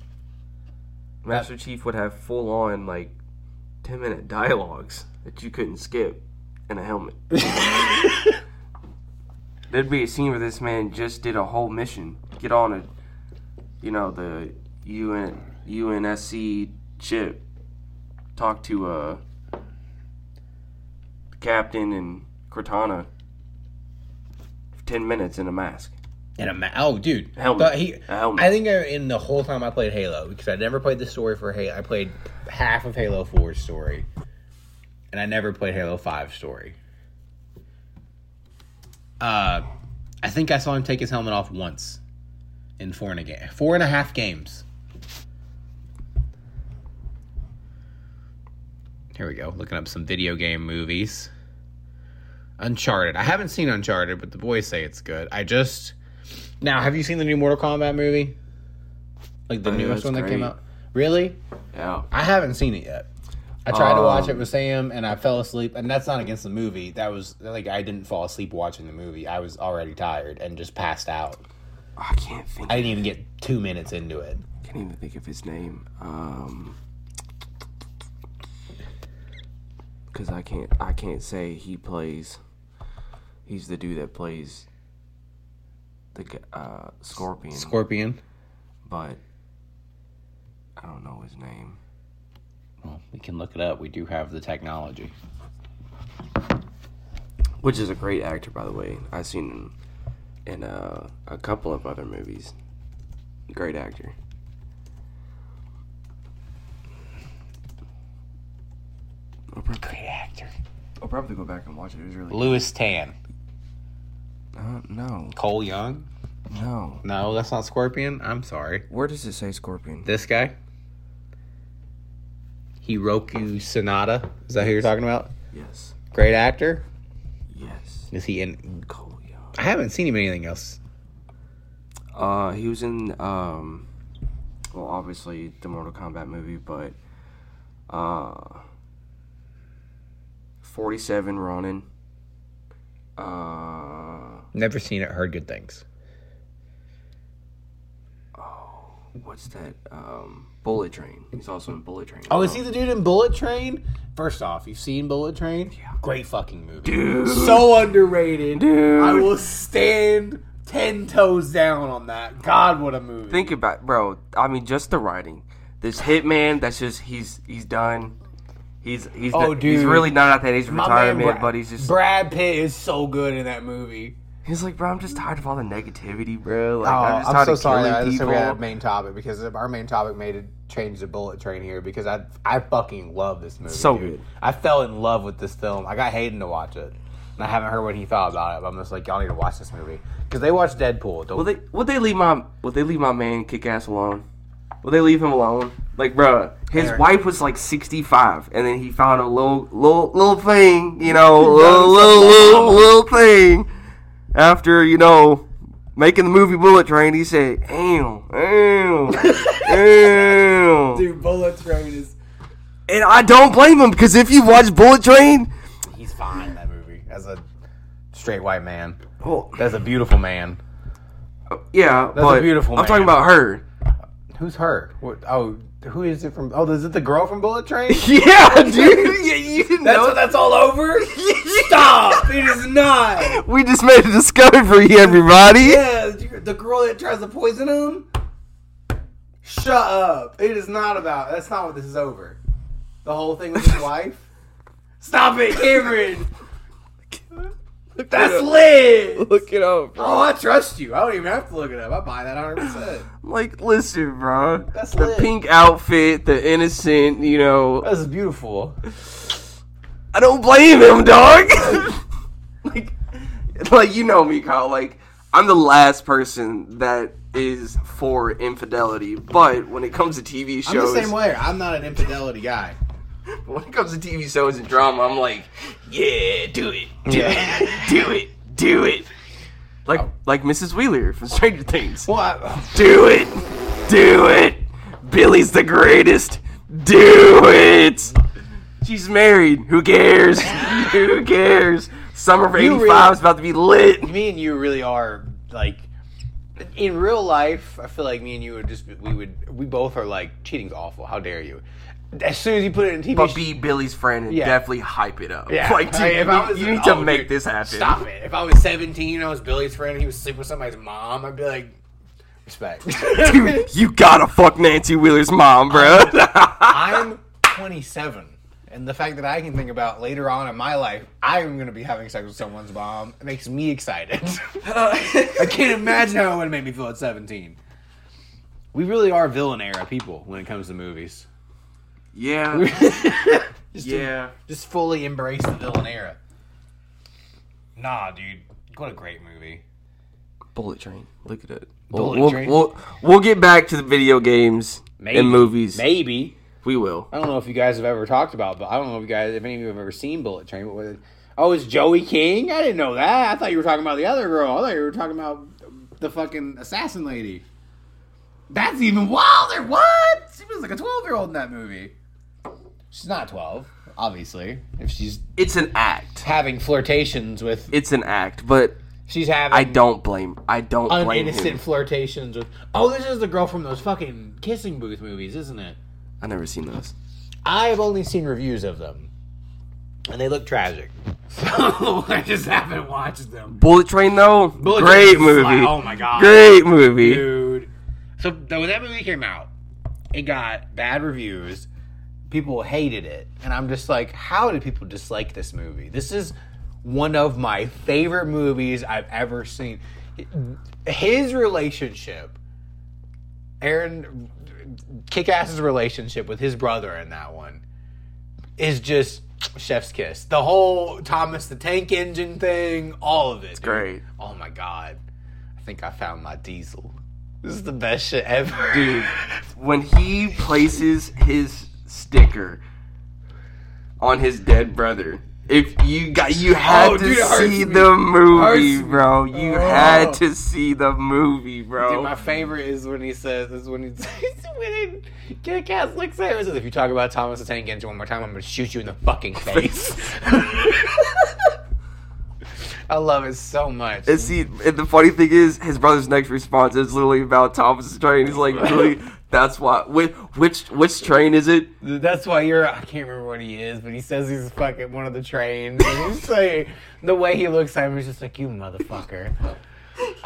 Master Chief would have full on, like, 10 minute dialogues that you couldn't skip in a helmet. There'd be a scene where this man just did a whole mission. Get on a, you know, the UN, UNSC ship. Talk to, uh, captain and Cortana for 10 minutes in a mask. In a ma- oh, dude, Helmet. But he, helmet. I think I, in the whole time I played Halo because I never played the story for Halo. I played half of Halo 4's story, and I never played Halo 5 story. Uh, I think I saw him take his helmet off once in four and a game, four and a half games. Here we go. Looking up some video game movies. Uncharted. I haven't seen Uncharted, but the boys say it's good. I just now have you seen the new Mortal Kombat movie? Like the Oh, yeah, newest one that came out. Really? Yeah. I haven't seen it yet. I tried to watch it Um, with Sam and I fell asleep. And that's not against the movie. That was like I didn't fall asleep watching the movie. I was already tired and just passed out. I can't think. I didn't even get two minutes into it. can't even think of his name. Um, because I can't, I can't say he plays. He's the dude that plays the uh, Scorpion, Scorpion. but I don't know his name. Well, we can look it up. We do have the technology. Which is a great actor, by the way. I've seen him in uh, a couple of other movies. Great actor. I'll probably, Great actor. I'll probably go back and watch it. It was really. Lewis Tan. Uh, no, Cole Young. no. No, that's not Scorpion. I'm sorry. Where does it say Scorpion? This guy. Hiroyuki Sanada. Is that who you're talking about? Yes. Great actor. Yes. Is he in? Cole Young. I haven't seen him in anything else. Uh, he was in um, well, obviously the Mortal Kombat movie, but uh, Forty Seven Ronin. Uh, Never seen it. Heard good things. Oh, what's that? Um, Bullet Train. He's also in Bullet Train. Oh, is he the dude in Bullet Train? First off, you've seen Bullet Train? Yeah. Great fucking movie. Dude. So underrated. Dude. I will stand ten toes down on that. God, what a movie. Think about, bro. I mean, just the writing. This hitman. That's just he's he's done. He's he's Oh, the- he's really not at that age of My retirement, Brad- but he's just Brad Pitt is so good in that movie. he's like, bro. I'm just tired of all the negativity, bro. Like, Oh, I'm just I'm so of sorry. I just said we had a main topic because our main topic made it change the bullet train here because I I fucking love this movie. So dude. good. I fell in love with this film. I got Hayden to watch it, and I haven't heard what he thought about it. But I'm just like, y'all need to watch this movie because they watched Deadpool. Don't Will they would they leave my would they leave my man kick ass alone? Will they leave him alone? Like, bro, his Eric. wife was like 65, and then he found a little little little thing, you know, little little little, little thing. After you know making the movie Bullet Train, he said, "Ew, ew, ew." Dude, Bullet Train is And I don't blame him because if you watch Bullet Train, he's fine in that movie as a straight white man. well, That's a beautiful man. yeah, That's a but beautiful I'm talking about her. Who's her? What, oh, who is it from? Oh, is it the girl from Bullet Train? Yeah, dude. Yeah, you didn't That's know what that's all over. Stop! It is not. We just made a discovery, everybody. Yeah, the girl that tries to poison him. Shut up! It is not about. That's not what this is over. The whole thing with his wife. Stop it, Cameron. That's lit. Look it up, bro. Oh, I trust you. I don't even have to look it up. I buy that 100. percent Like, listen, bro. That's the lit. pink outfit, the innocent, you know. That's beautiful. I don't blame him, dog. like, like you know me, Kyle. Like, I'm the last person that is for infidelity. But when it comes to TV I'm shows, the same way. I'm not an infidelity guy. when it comes to TV shows and drama, I'm like, yeah, do it, do Yeah. it, do it, do it. Like, oh. like Mrs. Wheeler from Stranger Things. What? Do it! Do it! Billy's the greatest! Do it! She's married. Who cares? Who cares? Summer of 85 really- is about to be lit. me and you really are like in real life. I feel like me and you would just we would we both are like cheating's awful. How dare you? As soon as you put it in TV, But be Billy's friend and Yeah. definitely hype it up. Yeah. Like, dude, if you, I need- was- you need to oh, make dude, this happen. Stop it. If I was 17 and I was Billy's friend and he was sleeping with somebody's mom, I'd be like, respect. Dude, you gotta fuck Nancy Wheeler's mom, bro. I'm 27. And the fact that I can think about later on in my life, I'm going to be having sex with someone's mom, it makes me excited. I can't imagine how it would make me feel at 17. We really are villain era people when it comes to movies. Yeah. just, Yeah. just fully embrace the villain era. Nah, dude. What a great movie. Bullet Train. Look at it. We'll, we'll, Train? We'll, we'll get back to the video games maybe, and movies. Maybe. We will. I don't know if you guys have ever talked about, but I don't know if you guys, if any of you have ever seen Bullet Train. But what, oh, it's Joey King. I didn't know that. I thought you were talking about the other girl. I thought you were talking about the fucking assassin lady. That's even wilder. What? She was like a twelve-year-old in that movie. She's not twelve, obviously. If she's It's an act. having flirtations with, It's an act, but she's having. I don't blame. I don't blame Uninnocent him. flirtations with. Oh, this is the girl from those fucking kissing booth movies, isn't it? I never seen those. I've only seen reviews of them, and they look tragic. So I just haven't watched them. Bullet Train though, Bullet great Train is movie. like- oh my God. great movie. dude. So th- when that movie came out, it got bad reviews. People hated it, and I'm just like, how did people dislike this movie? This is one of my favorite movies I've ever seen. His relationship, Aaron, Kick-Ass's relationship with his brother in that one, is just chef's kiss. The whole Thomas the Tank Engine thing, all of it. It's great. Oh my god. I think I found my diesel. This is the best shit ever. Dude, when he places his sticker on his dead brother, If you got, you had Oh, to dude, see the movie, bro. You Oh. had to see the movie, bro. Dude, my favorite is when he says, is when he says, when Kick-Ass looks at him and says, if you talk about Thomas the Tank Engine one more time, I'm to shoot you in the fucking face. I love it so much. And see, and the funny thing is, his brother's next response is literally about Thomas's train. He's like, really? That's why. Which which which train is it? That's why you're. I can't remember what he is, but he says he's fucking one of the trains. And he's like, the way he looks at him, he's just like, you motherfucker.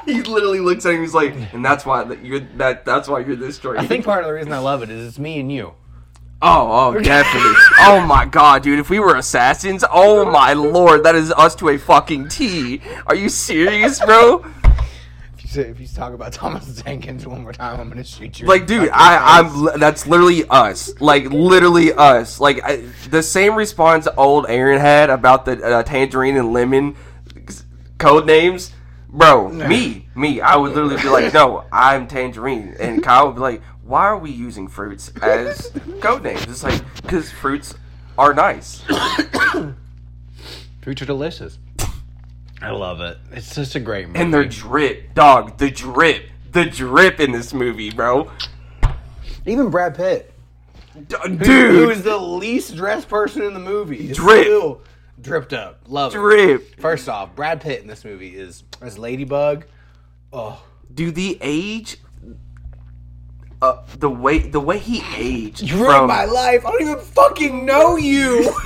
He literally looks at him. He's like, and that's why that you're that. That's why you're this train. I think part of the reason I love it is it's me and you. Oh, oh, definitely. oh my god, dude. If we were assassins, oh my lord, that is us to a fucking T. Are you serious, bro? Say, if you talk about Thomas Engine one more time, I'm gonna shoot you. Like, dude, I, face. I'm. That's literally us. Like, literally us. Like, I, the same response old Aaron had about the uh, tangerine and lemon code names. Bro, me, me, I would literally be like, no, I'm tangerine, and Kyle would be like, why are we using fruits as code names? It's like because fruits are nice. Fruits are delicious. I love it. It's just a great movie. And their drip, dog, the drip, the drip in this movie, bro. even Brad Pitt, D- who dude, is the least dressed person in the movie, is Drip. still dripped up. Love it. drip. First off, Brad Pitt in this movie is as Ladybug. Oh, Dude, the age, uh, the way the way he aged you ruined my life. I don't even fucking know you.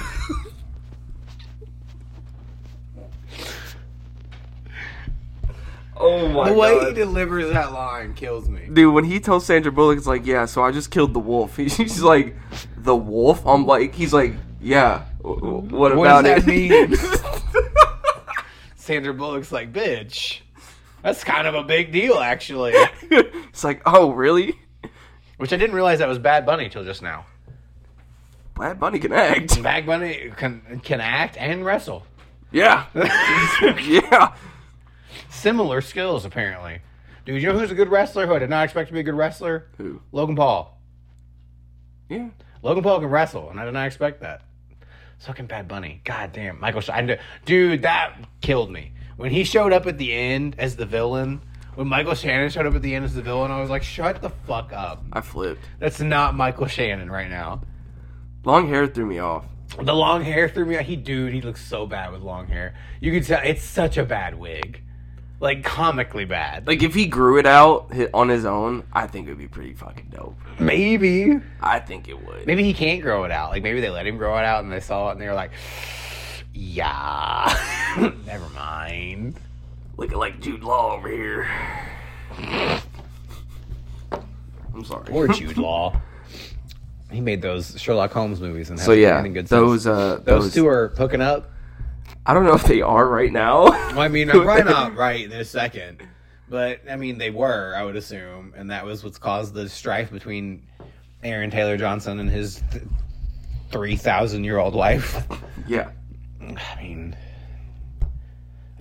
oh my god. the way he delivers that line kills me. Dude, when he tells Sandra Bullock, it's like, yeah, so I just killed the wolf. He's like, the wolf? I'm like, he's like, yeah. w- What What about it? mean? Sandra Bullock's like, bitch. That's kind of a big deal, actually. it's like, oh, really? Which I didn't realize that was Bad Bunny till just now. Bad Bunny can act. Bad Bunny can can act and wrestle. Yeah. yeah. Similar skills, apparently. Dude, you know who's a good wrestler who I did not expect to be a good wrestler? Who? Logan Paul. Yeah. Logan Paul can wrestle, and I did not expect that. So can Bad Bunny. God damn. Michael Sh- I kn- Dude, that killed me. When he showed up at the end as the villain, when Michael Shannon showed up at the end as the villain, I was like, shut the fuck up. I flipped. That's not Michael Shannon right now. Long hair threw me off. The long hair threw me. off. He, dude, he looks so bad with long hair. You could tell it's such a bad wig, like comically bad. Like Like, if he grew it out on his own, I think it would be pretty fucking dope. maybe, I think it would. maybe he can't grow it out. Like maybe they let him grow it out, and they saw it, and they were like, yeah, never mind. Look at like Jude Law over here. I'm sorry. Or Jude Law. He made those Sherlock Holmes movies, and So yeah, good those sense. uh, those those two are hooking up. I don't know if they are right now. Well, I mean, I'm probably not right in a second, but I mean, they were, I would assume, and that was what's caused the strife between Aaron Taylor Johnson and his th- three thousand year old wife. yeah. I mean,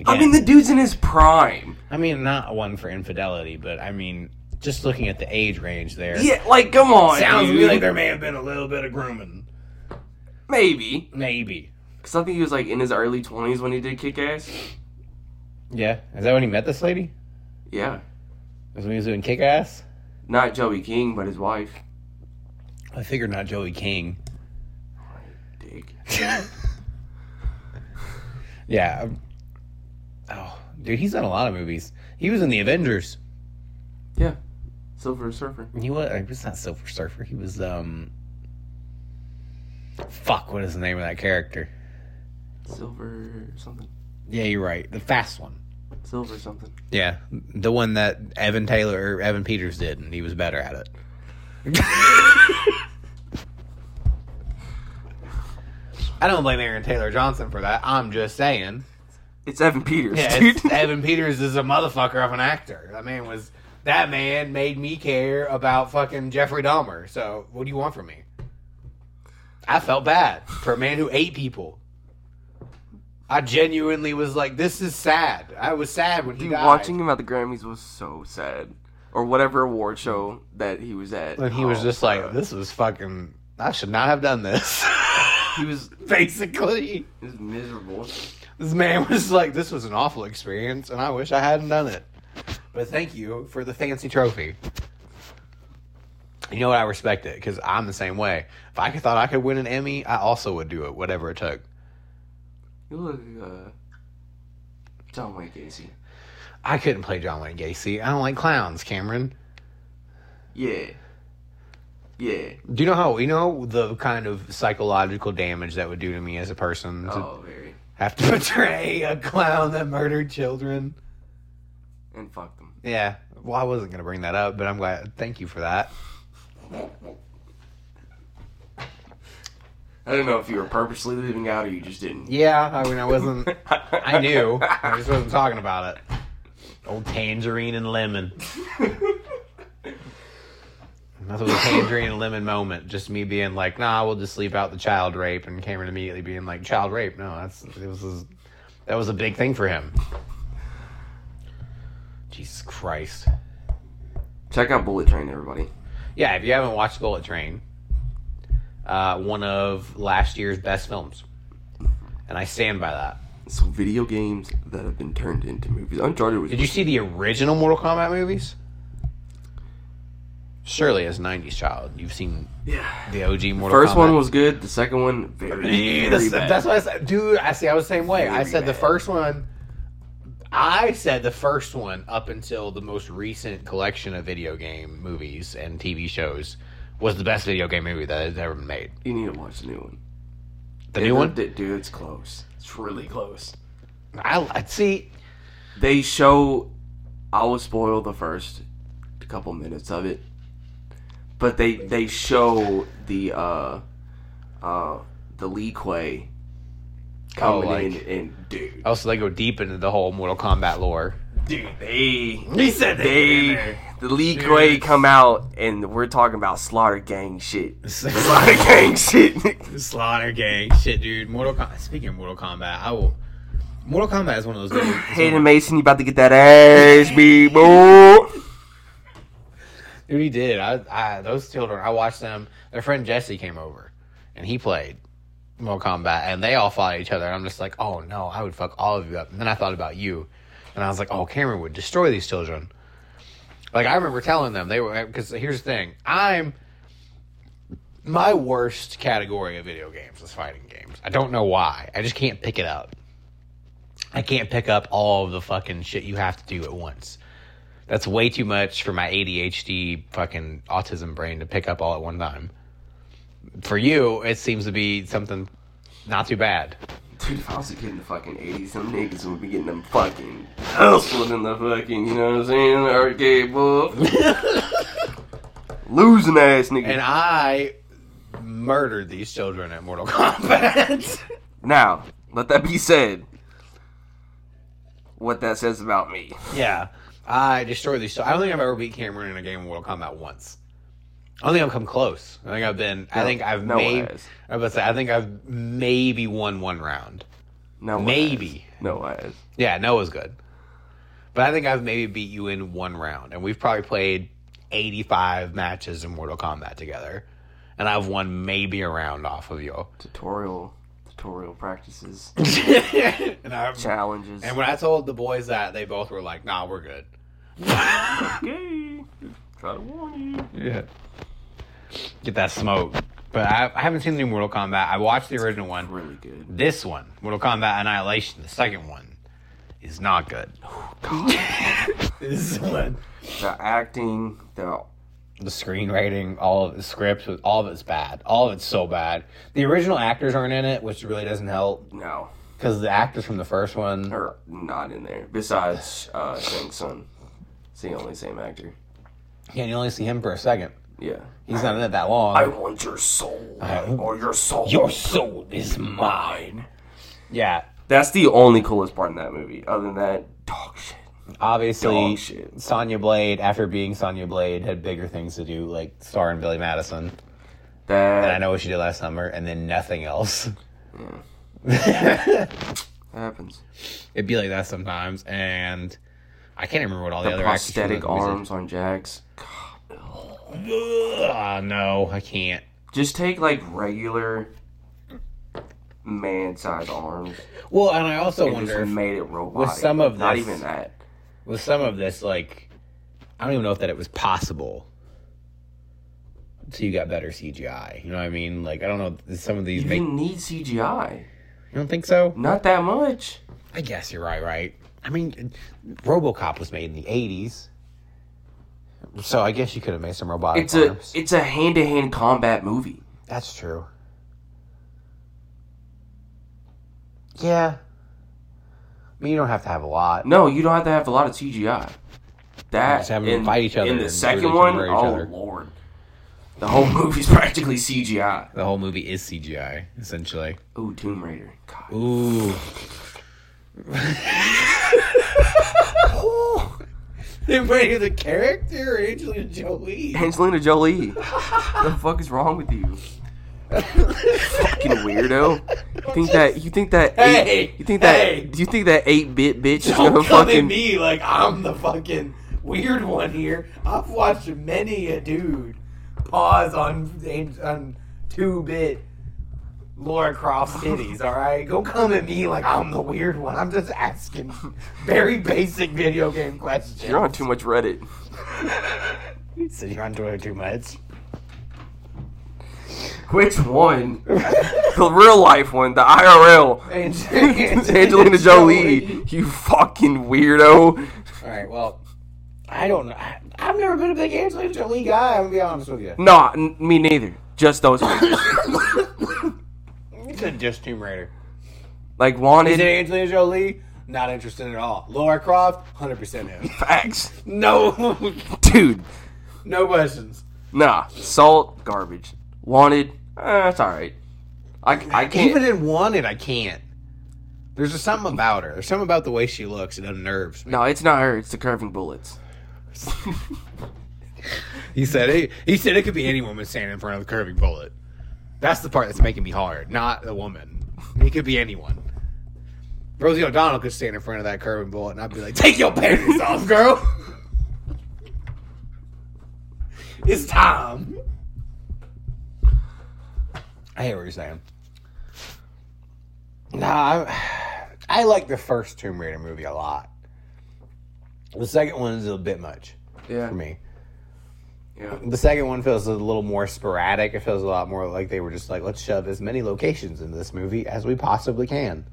I mean, the dude's in his prime. I mean, not one for infidelity, but I mean, just looking at the age range there, Yeah, like come on. sounds to me dude. like there may have been a little bit of grooming, maybe maybe. Because I think he was like in his early twenties when he did Kick Ass. Yeah, is that when he met this lady? Yeah, Was when he was doing Kick Ass? not Joey King, but his wife. I figured not Joey King. Dig. Yeah. Oh, dude, he's done a lot of movies. He was in the Avengers. Yeah, Silver Surfer. He was. He was not Silver Surfer. He was um. Fuck, what is the name of that character? Silver something. Yeah, you're right. The fast one. Silver something. Yeah, the one that Evan Taylor or Evan Peters did, and he was better at it. I don't blame Aaron Taylor Johnson for that. I'm just saying. It's Evan Peters, Yeah, dude. it's- Evan Peters is a motherfucker of an actor. That man was. That man made me care about fucking Jeffrey Dahmer. So what do you want from me? I felt bad for a man who ate people. I genuinely was like, "This is sad." I was sad when he Dude, died. watching him at the Grammys was so sad. Or whatever award show that he was at. and he was Oh, just like, "This was fucking. I should not have done this." He was, Basically, he was miserable. this man was like, "This was an awful experience, and I wish I hadn't done it." But thank you for the fancy trophy. You know what? I respect it because I'm the same way. If I thought I could win an Emmy, I also would do it, whatever it took. You look uh, John Wayne Gacy. I couldn't play John Wayne Gacy. I don't like clowns, Cameron. Yeah. Yeah. Do you know how you know the kind of psychological damage that would do to me as a person to Oh, very. have to portray a clown that murdered children? And fuck them. Yeah. Well, I wasn't gonna bring that up, but I'm glad. Thank you for that. I don't know if you were purposely leaving out or you just didn't. Yeah. I mean, I wasn't. I knew. I just wasn't talking about it. Old tangerine and lemon. That was a tangerine and lemon moment. Just me being like, "Nah, we'll just leave out the child rape," and Cameron immediately being like, "Child rape? No, that's it was that was a big thing for him." Jesus Christ! Check out Bullet Train, everybody. Yeah, if you haven't watched Bullet Train, uh, one of last year's best films, and I stand by that. So video games that have been turned into movies. Uncharted was. Did you see the original Mortal Kombat movies? Surely, as a '90s child, you've seen Yeah. the OG Mortal First Kombat. one was good. The second one very, very bad. that's what I said, dude. I see. I was the same way. I Very said the first one. I said the first one up until the most recent collection of video game movies and TV shows was the best video game movie that has ever been made. You need to watch the new one. The new one. Dude, it's close. It's really close. I, I see. They show. I will spoil the first couple minutes of it, but they they show the uh uh the Lin Kuei coming like- in and dude, Also, they go deep into the whole Mortal Kombat lore. dude, they He said they the Lin Kuei come out and we're talking about slaughter gang shit. Slaughter gang shit. Slaughter Gang, shit, dude. Mortal Kombat. Speaking of Mortal Kombat, I will. Mortal Kombat is one of those. Games, it's one Hayden Mason, you about to get that ass beat. Dude, he did. I, I, those children, I watched them. Their friend Jesse came over, and he played Mortal Kombat, and they all fought each other. And I'm just like, oh no, I would fuck all of you up. And then I thought about you, and I was like, oh, Cameron would destroy these children. Like I remember telling them they were because here's the thing, I'm my worst category of video games is fighting games. I don't know why. I just can't pick it up. I can't pick up all of the fucking shit you have to do at once. That's way too much for my ADHD fucking autism brain to pick up all at one time. For you, it seems to be something not too bad. Dude, if I was a kid in the fucking 80s, them niggas would be getting them fucking hustled in the fucking, you know what I'm saying, arcade boy. Losing ass nigga. And I murdered these children at Mortal Kombat. now, let that be said. What that says about me. yeah. I destroyed these. I don't think I've ever beat Cameron in a game of Mortal Kombat once. I don't think I've come close. I think I've been. I think I've no made. I was say. I think I've maybe won one round. No Maybe. No ass. Yeah, Noah's good. But I think I've maybe beat you in one round, and we've probably played eighty-five matches in Mortal Kombat together, and I've won maybe a round off of you. Tutorial. Tutorial practices. and, I, challenges. and when I told the boys that, they both were like, "Nah, we're good." okay. Try to warn you. Yeah. Get that smoke. But I, I haven't seen the new Mortal Kombat. I watched the original one. Really good. This one, Mortal Kombat Annihilation, the second one, is not good. this one. The acting, the The screenwriting, all of the scripts, all of it's bad. All of it's so bad. The original actors aren't in it, which really doesn't help no, because the actors from the first one. are not in there. Besides uh, Shang Tsung, it's the only same actor. Yeah, you only see him for a second. Yeah. He's not in it that long. I want your soul, or oh, your soul. Your soul is mine. Yeah, That's the only coolest part in that movie. Other than that, dog shit. obviously Dog shit. Sonya Blade, after being Sonya Blade, had bigger things to do, like starring Billy Madison. That And I know what she did last summer, and then nothing else. happens. It'd be like that sometimes, and I can't remember what all the, The other actors from prosthetic those movies arms on Jax. did. Ugh, no, I can't. Just take like regular man-sized arms. Well, and I also and wonder just if, made it robotic. With some of this, not even that. with some of this, like, I don't even know if that it was possible. So you got better CGI. You know what I mean? Like, I don't know. Some of these You make. didn't need CGI. You don't think so? Not that much. I guess you're right. Right. I mean, RoboCop was made in the '80s, so I guess you could have made some robotic It's a it's a hand-to-hand combat movie. That's true. Yeah. I mean, you don't have to have a lot. No, you don't have to have a lot of CGI. That Just have them in, fight each other in the second one, oh other. lord, the whole movie's practically CGI. The whole movie is CGI, essentially. Ooh, Tomb Raider. God. Ooh. Wait, the character or Angelina Jolie? Angelina Jolie. the fuck is wrong with you? Fucking weirdo. You think that you think that Hey, eight, you think that hey. do you think that eight bit bitch is Don't gonna come at fucking me like I'm the fucking weird one here. I've watched many a dude pause on on two bit Lara Croft titties. All right, go come at me like I'm the weird one. I'm just asking very basic video game questions. You're on too much Reddit. So you're on Twitter too much. Which one? the real life one, the IRL. Angelina Jolie. You fucking weirdo. All right, well, I don't know. I, I've never been a big Angelina Jolie guy. I'm gonna be honest with you. Nah, n- me neither. Just those said just Tomb Raider. like Is it wanted Angelina Jolie? Not interested at all. Lara Croft, hundred percent in. facts, No, dude. no questions. Nah, salt garbage. Wanted, That's it's all right. I, I can't. Even in Wanted, I can't. There's just something about her. There's something about the way she looks. It unnerves me. no, it's not her. It's the curving bullets. He said it. He said it could be any woman standing in front of the curving bullet. That's the part that's making me hard, not the woman. It could be anyone. Rosie O'Donnell could stand in front of that curving bullet, and I'd be like, "Take your panties off, girl. it's time." I hear what you're saying. Nah, I, I like the first Tomb Raider movie a lot. The second one is a bit much Yeah, for me. Yeah. The second one feels a little more sporadic. It feels a lot more like they were just like, let's shove as many locations into this movie as we possibly can.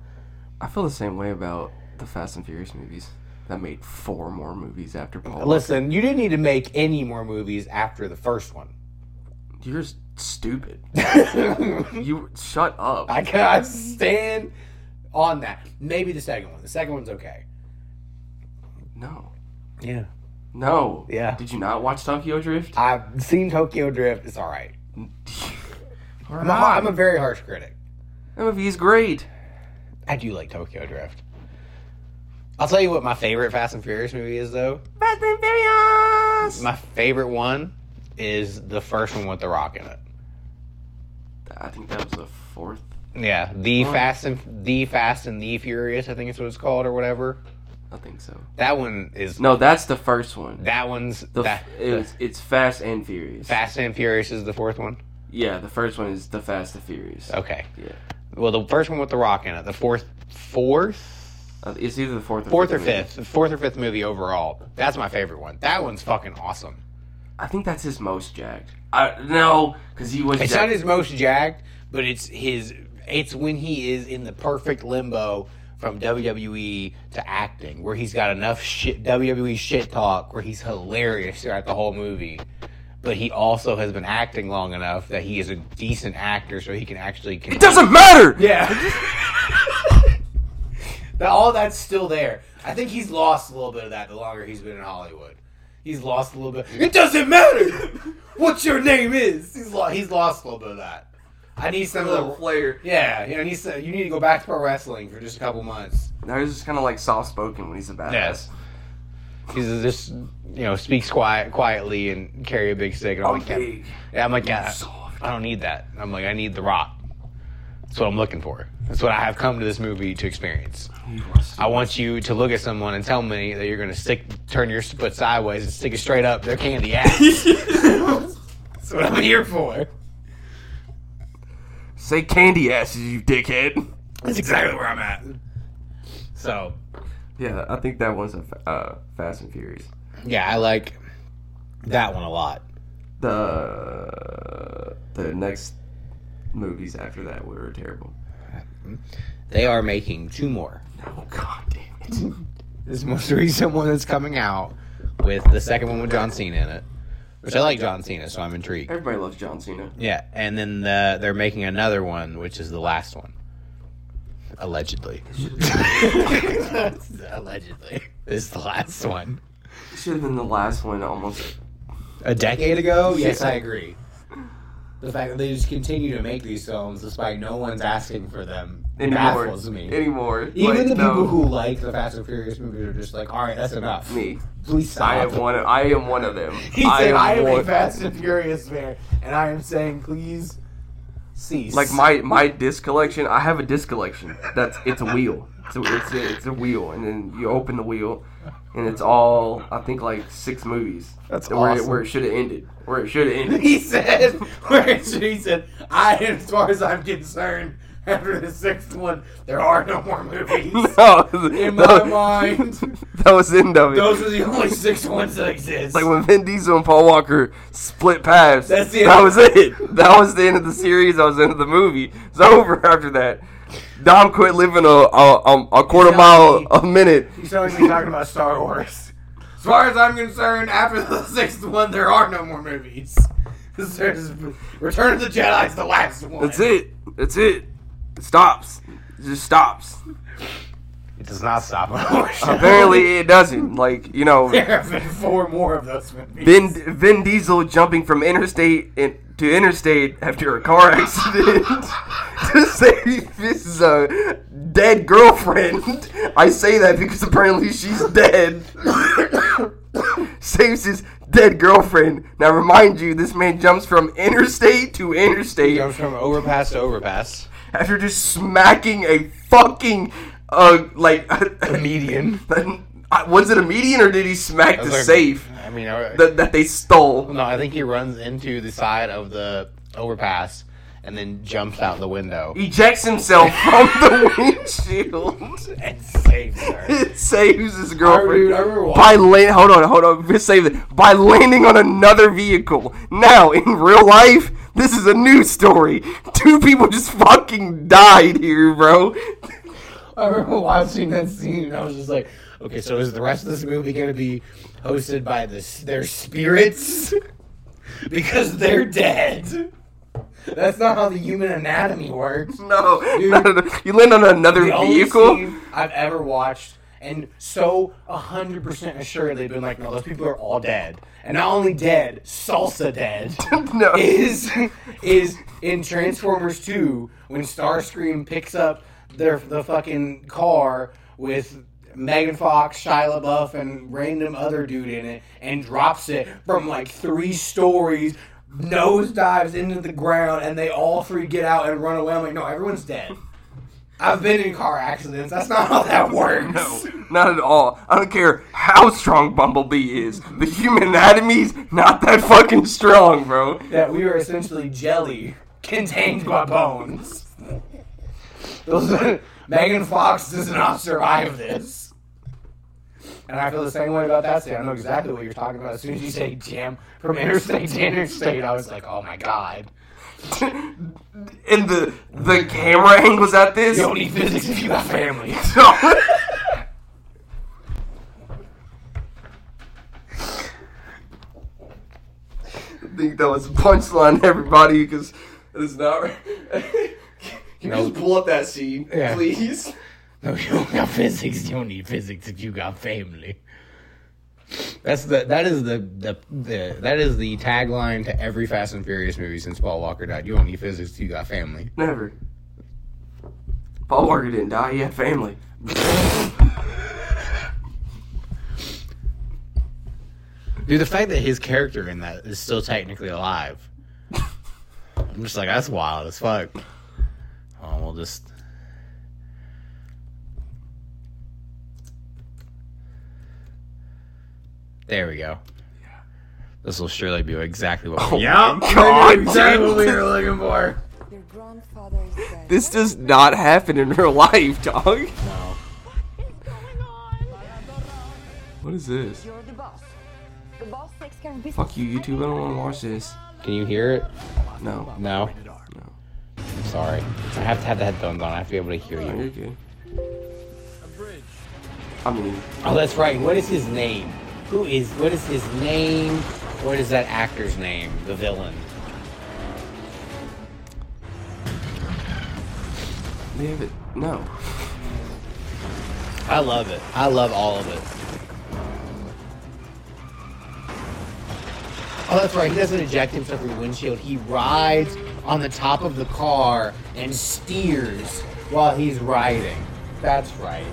I feel the same way about the Fast and Furious movies. That made four more movies after Paul. Listen, you didn't need to make any more movies after the first one. You're stupid. You shut up. gotta stand on that. Maybe the second one. The second one's okay. no, Yeah. No. Yeah. Did you not watch Tokyo Drift? I've seen Tokyo Drift. It's all right. Or I'm a, not? I'm a very harsh critic. that movie is great. I do like Tokyo Drift. I'll tell you what my favorite Fast and Furious movie is, though. Fast and Furious. My favorite one is the first one with The Rock in it. I think that was the fourth. Yeah, the. Fast and the Fast and the Furious, I think it's what it's called or whatever. I think so. That one is No, that's the first one. that one's The, that, it was, it's Fast and Furious. Fast and Furious is the fourth one. Yeah, the first one is the Fast and Furious. Okay. Yeah. Well, the first one with The Rock in it. The fourth, fourth, Uh, it's either the fourth or fourth or fifth, the fourth or fifth movie overall. That's my favorite one. That one's fucking awesome. I think that's his most jacked. I no, because he was. It's jacked. not his most jacked, but it's his. It's when he is in the perfect limbo from WWE to acting, where he's got enough shit WWE shit talk, where he's hilarious throughout the whole movie, but he also has been acting long enough that he is a decent actor, so he can actually. It doesn't matter. Yeah. Now, all that's still there. I think he's lost a little bit of that the longer he's been in Hollywood. He's lost a little bit. It doesn't matter what your name is. He's lo- he's lost a little bit of that. I need some of the flair. yeah. You know, he's, uh, you need to go back to pro wrestling for just a couple months. Now he's just kind of like soft spoken when he's a badass. Yes. He's just you know speaks quiet quietly and carry a big stick. And I'm I'm like, yeah. big. yeah, I'm like, yeah, I don't need that. I'm like, I need the rock. That's what I'm looking for. That's what I have come to this movie to experience. I want you to look at someone and tell me that you're gonna stick, turn your foot sideways and stick it straight up their candy ass. That's what I'm here for. Say candy asses, you dickhead. That's exactly where I'm at. So, Yeah, I think that one's a uh, Fast and Furious. yeah, I like that one a lot. The the next movies after that were terrible. They are making two more. Oh god damn it! This most recent one that's coming out with the second one with John Cena in it, which I like John Cena, so I'm intrigued. Everybody loves John Cena. Yeah, and then the, they're making another one, which is the last one. Allegedly. Allegedly. This is the last one. Should have been the last one almost. A decade ago? Yes, I agree. The fact that they just continue to make these films despite no one's asking for them Anymore. baffles me. Anymore. Even Like, the no. people who like the Fast and Furious movies are just like, all right, that's enough. me. Please stop. I am one. Of, I am one of them. He said, I am a Fast and Furious fan, and I am saying, please cease. Like my my disc collection. I have a disc collection. That's it's a wheel. It's a, it's a, it's a wheel, and then you open the wheel, and it's all I think like six movies. That's where awesome. It, where it should have ended. Where it should have ended. He said, where he said, I, as far as I'm concerned, after the sixth one, there are no more movies. no, In my mind, that was the end of it. those are the only six ones that exist. like when Vin Diesel and Paul Walker split paths. That's the end that was it. That was the end of the series. That was the end of the movie. It's over after that. Dom quit living a a, a, a quarter mile a minute. He's telling me talking about Star Wars. As far as I'm concerned, after the sixth one, there are no more movies. Return of the Jedi is the last one. That's it. That's it. It stops. It just stops. It does not stop. Apparently, it doesn't. Like you know, there have been four more of those movies. Vin Vin Diesel jumping from interstate in, to interstate after a car accident to save his uh, dead girlfriend. I say that because apparently she's dead. Saves his dead girlfriend. Now, remind you, this man jumps from interstate to interstate Goes from overpass to overpass. After just smacking a fucking uh like A median. Was it a median or did he smack the Like, safe I mean, uh, that, that they stole? no, I think he runs into the side of the overpass and then jumps out the window Ejects himself from the windshield. and saves her. It saves his I remember- girlfriend I remember by land. Hold on, hold on. Save it by landing on another vehicle. Now, in real life, this is a news story. Two people just fucking died here, bro. I remember watching that scene and I was just like, okay, so is the rest of this movie going to be hosted by this, their spirits? because they're dead. That's not how the human anatomy works. No, Dude. no, no, no. you land on another The only vehicle. scene I've ever watched, and so 100% assured they've been like, no, those people are all dead. And not only dead, salsa dead. no, is is in Transformers 2 when Starscream picks up their the fucking car with Megan Fox, Shia LaBeouf, and random other dude in it, and drops it from like three stories, nose dives into the ground, and they all three get out and run away. I'm like, no, everyone's dead. I've been in car accidents. That's not how that works. No, not at all. I don't care how strong Bumblebee is. The human anatomy's not that fucking strong, bro. that we are essentially jelly contained by bones. Those, Megan Fox does not survive this. And I feel the same way about that scene. I know exactly what you're talking about. As soon as you say jam from interstate to interstate, I was like, oh my god. And the the camera angles at this. You don't need physics if you got family. I think that was a punchline, everybody, because it's not. right. Can you No. just pull up that scene, Yeah. please? No, you don't got physics. You don't need physics if you got family. That's the that is the, the the that is the tagline to every Fast and Furious movie since Paul Walker died. You don't need physics you got family. Never. Paul Walker didn't die. He had family. Dude, the fact that his character in that is still technically alive. I'm just like, that's wild as fuck. Oh, we'll just. There we go. This will surely be exactly what. Oh yeah, my God, exactly what we were looking for. They're grandfather is dead. This does not happen in real life, dog. No. What is this? You're the boss. The boss takes care of business. Fuck you, YouTube. I don't want to watch this. Can you hear it? No. No. No. I'm sorry. I have to have the headphones on. I have to be able to hear Oh, you. you're good. I mean, Oh, that's right. What is his name? Who is? What is his name? What is that actor's name? The villain. they it. No. I love it. I love all of it. Oh, that's right. He doesn't eject himself through the windshield. He rides on the top of the car and steers while he's riding. That's right.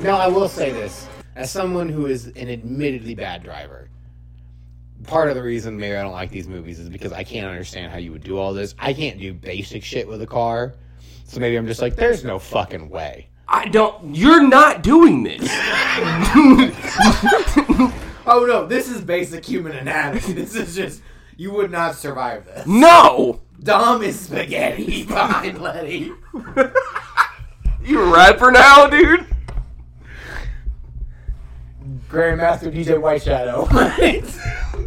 Now, I will say this. As someone who is an admittedly bad driver, part of the reason maybe I don't like these movies is because I can't understand how you would do all this. I can't do basic shit with a car. So maybe I'm just like, there's no fucking way. I don't. You're not doing this. Oh no, this is basic human anatomy. This is just you would not survive this. no. Dom is spaghetti behind Letty. You a rapper now, dude? Grandmaster DJ White Shadow.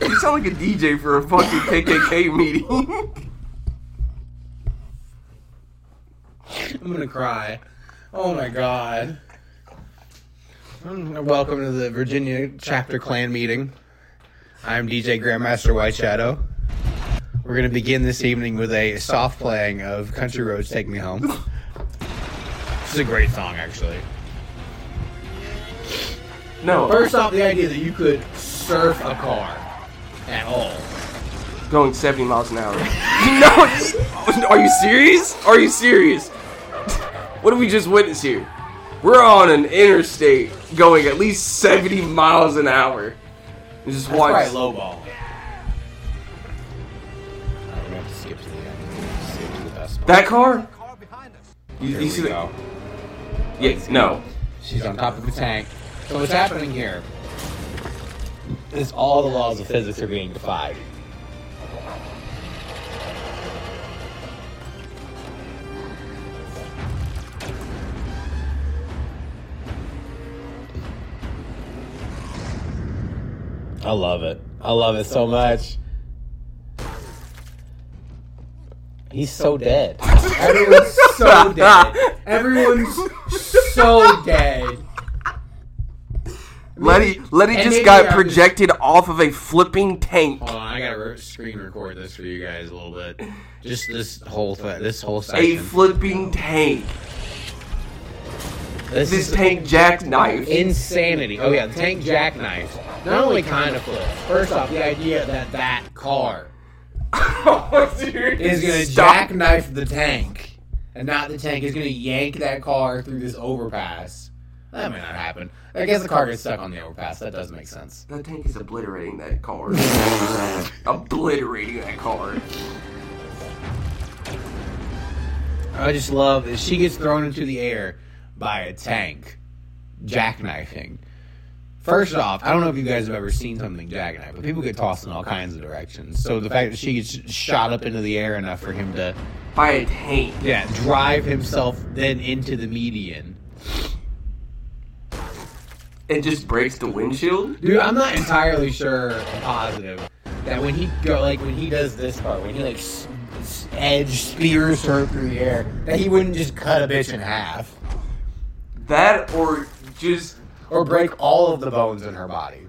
You sound like a DJ for a fucking KKK meeting. I'm gonna cry. Oh my god. Mm, Welcome to the Virginia chapter Klan meeting. I'm DJ Grandmaster White Shadow. We're gonna begin this evening with a soft playing of Country Roads Take Me Home. This is a great song, actually. no. First off, the idea that you could surf a car at all. Going 70 miles an hour. no. Are you serious? Are you serious? What did we just witness here? We're on an interstate going at least 70 miles an hour. And just That's watch. right, low That car? You, you see the? go. Yeah, no. She's on top of the tank. So what's happening here is all the laws of physics are being defied. I love it. I love it so much. He's so dead. Everyone's so dead. Everyone's so dead. Letty, Letty And just got I'm projected off of a flipping tank. Hold on, I gotta re- screen record this for you guys a little bit. Just this whole th- this whole A flipping tank. this This is tank jackknife. insanity. Oh yeah, the tank jackknife. Not only kind of flips. First off, the idea that that car is gonna Stop. jackknife the tank, and not the tank is gonna yank that car through this overpass. That may not happen. I guess the car gets stuck on the overpass. That does make sense. The tank is obliterating that car. obliterating that car. I just love that she gets thrown into the air by a tank, jackknifing. First off, I don't know if you guys have ever seen something jackknife, but people get tossed in all kinds of directions. So the fact that she gets shot up into the air enough for him to, By a tank. yeah, drive himself then into the median. It just breaks the windshield. Dude, I'm not entirely sure, or positive, that when he go like when he does this part, when he like s- s- edge spears her through the air, that he wouldn't just cut a bitch in half. That or just or break all of the bones in her body.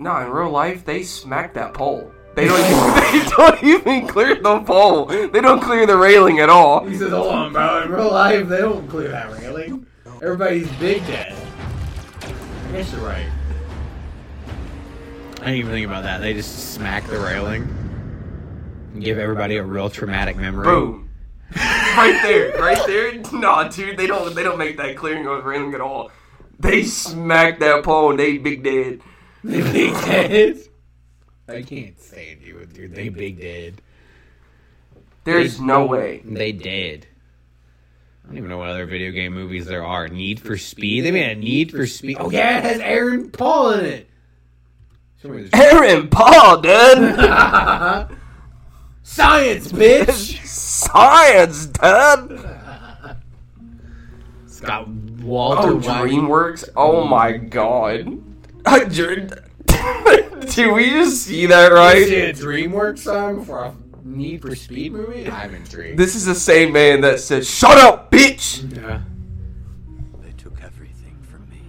no. In real life, they smack that pole. They don't. Even, they don't even clear the pole. They don't clear the railing at all. He says, "Hold on, bro. In real life, they don't clear that railing. Everybody's big dead." I guess you're right. I didn't even think about that. They just smack the railing and give everybody a real traumatic memory. Boom. Right there, right there. Nah, dude, they don't. They don't make that clearing of the railing at all. They smack that pole and they big dead. They big dead. I can't stand you, dude. They big dead. There's no way. They dead. I don't even know what other video game movies there are. Need for Speed. They made a Need for Speed. Oh yeah, it has Aaron Paul in it. Show me the- Aaron Paul, dude. Science, bitch. Science, dude. It's got Walter Oh, White. DreamWorks. Oh mm. my god. Did we just see that Right? See right? a DreamWorks song for a Need for Speed movie? I'm intrigued. This is the same man that said, "Shut up, bitch." Yeah. They took everything from me.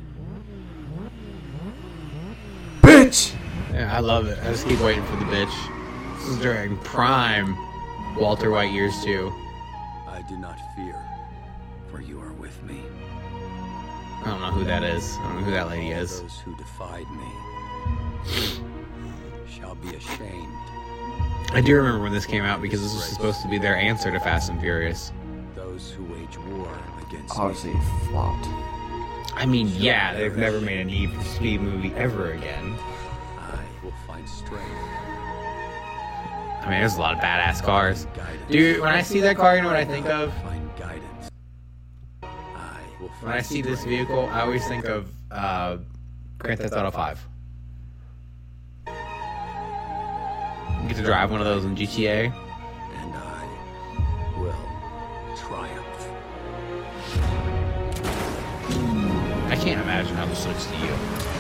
Bitch. Yeah, I love it. I just keep waiting for the bitch. This is during prime Walter White years too. I do not fear, for you are with me. I don't know who that is. I don't know who that lady is. Those who defied me shall be ashamed. I do remember when this came out because this was supposed to be their answer to Fast and Furious. Those who wage war against Obviously, me it flopped. I mean, yeah, they've never made a Need for Speed movie ever again. I will find strength. I mean, there's a lot of badass cars. Dude, when I see that car, you know what I think of? I When I see this vehicle, I always think of uh, Grand Theft Auto 5. You get to drive one of those in GTA. and I will triumph. I can't imagine how this looks to you.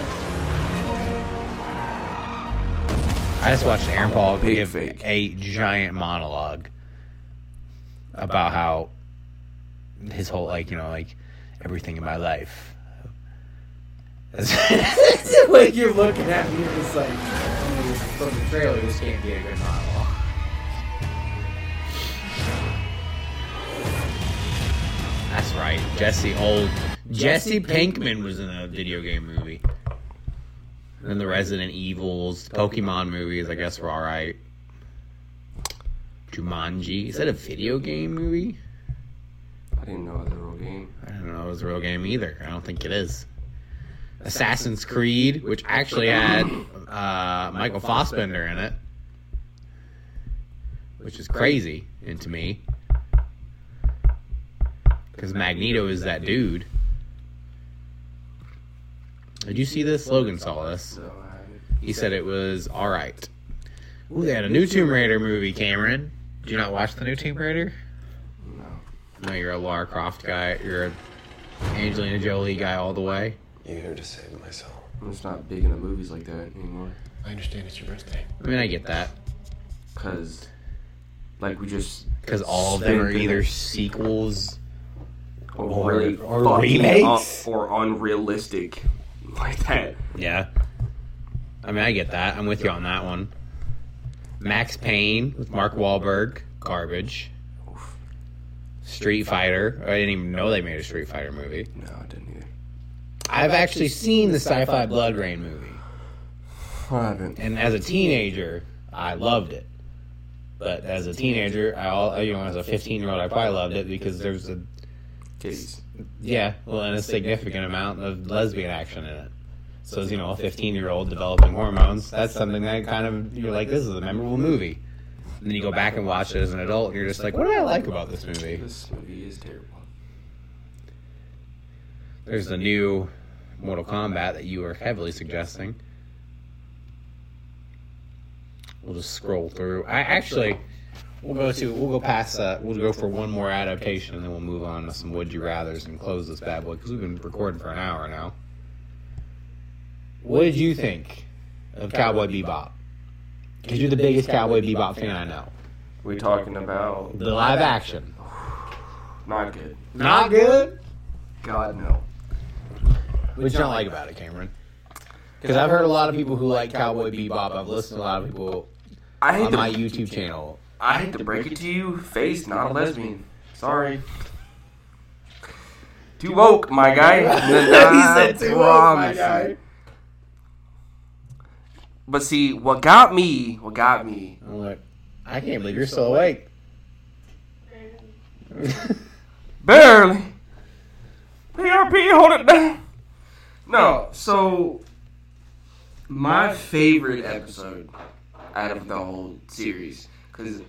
I just watched Aaron Paul give fake. a giant monologue about how his whole like you know like everything in my life. Like you're looking at me, it's like from the trailer. This can't be a good monologue. That's right, Jesse old Jesse Pinkman was in a video game movie. And then the Resident Evils, Pokemon movies, I guess were alright. Jumanji. Is that a video game movie? I didn't know it was a real game. I don't know it was a real game either. I don't think it is. Assassin's Creed, which actually had uh, Michael Fassbender in it, which is crazy into me. Because Magneto is that dude. Did you see this? Logan saw this. He said it was all right. Ooh, they had a new Tomb Raider movie, Cameron. Did you not watch the new Tomb Raider? no. No, you're a Lara Croft guy. You're a Angelina Jolie guy all the way. You're here to save my soul. I'm just not big into movies like that anymore. I understand it's your birthday. I mean, I get that Cause, like, we just because all of them are either sequels. or, or- really or remakes. un- or unrealistic like that. Yeah. I mean, I get that. I'm with you on that one. Max Payne with Mark Wahlberg, garbage. Street Fighter. I didn't even know they made a Street Fighter movie. No, I didn't either. I've actually seen the sci-fi Blood Rain movie. I haven't. and as a teenager, I loved it. But as a teenager, I all you know, as a 15 year old, I probably loved it because there's a Titties. Yeah, well, and a significant amount of lesbian action in it. So as you know, a 15 year old developing hormones, that's something that kind of you're like, this is a memorable movie. And then you go back and watch it as an adult, and you're just like, what did I like about this movie? This movie is terrible. There's the new Mortal Kombat that you were heavily suggesting. We'll just scroll through. I actually, we'll go to, we'll go past that. We'll go for one more adaptation, and then we'll move on to some Would You Rather's and close this bad boy because we've been recording for an hour now. What did you think of Cowboy Bebop? Because you're the biggest Cowboy Bebop fan I know. We talking about The live action, not good. not good. God no. What you don't like about it, Cameron? Because I've heard a lot of people who like Cowboy Bebop. I've listened to a lot of people I hate on to, my YouTube channel. I hate to break it to you, Faye's not a lesbian. Sorry. Too woke, my guy. I promise you. But see, what got me, what got me, I'm like, I can't believe you're still awake. barely. PRP, hold it down. No, so my favorite episode out of the whole series, because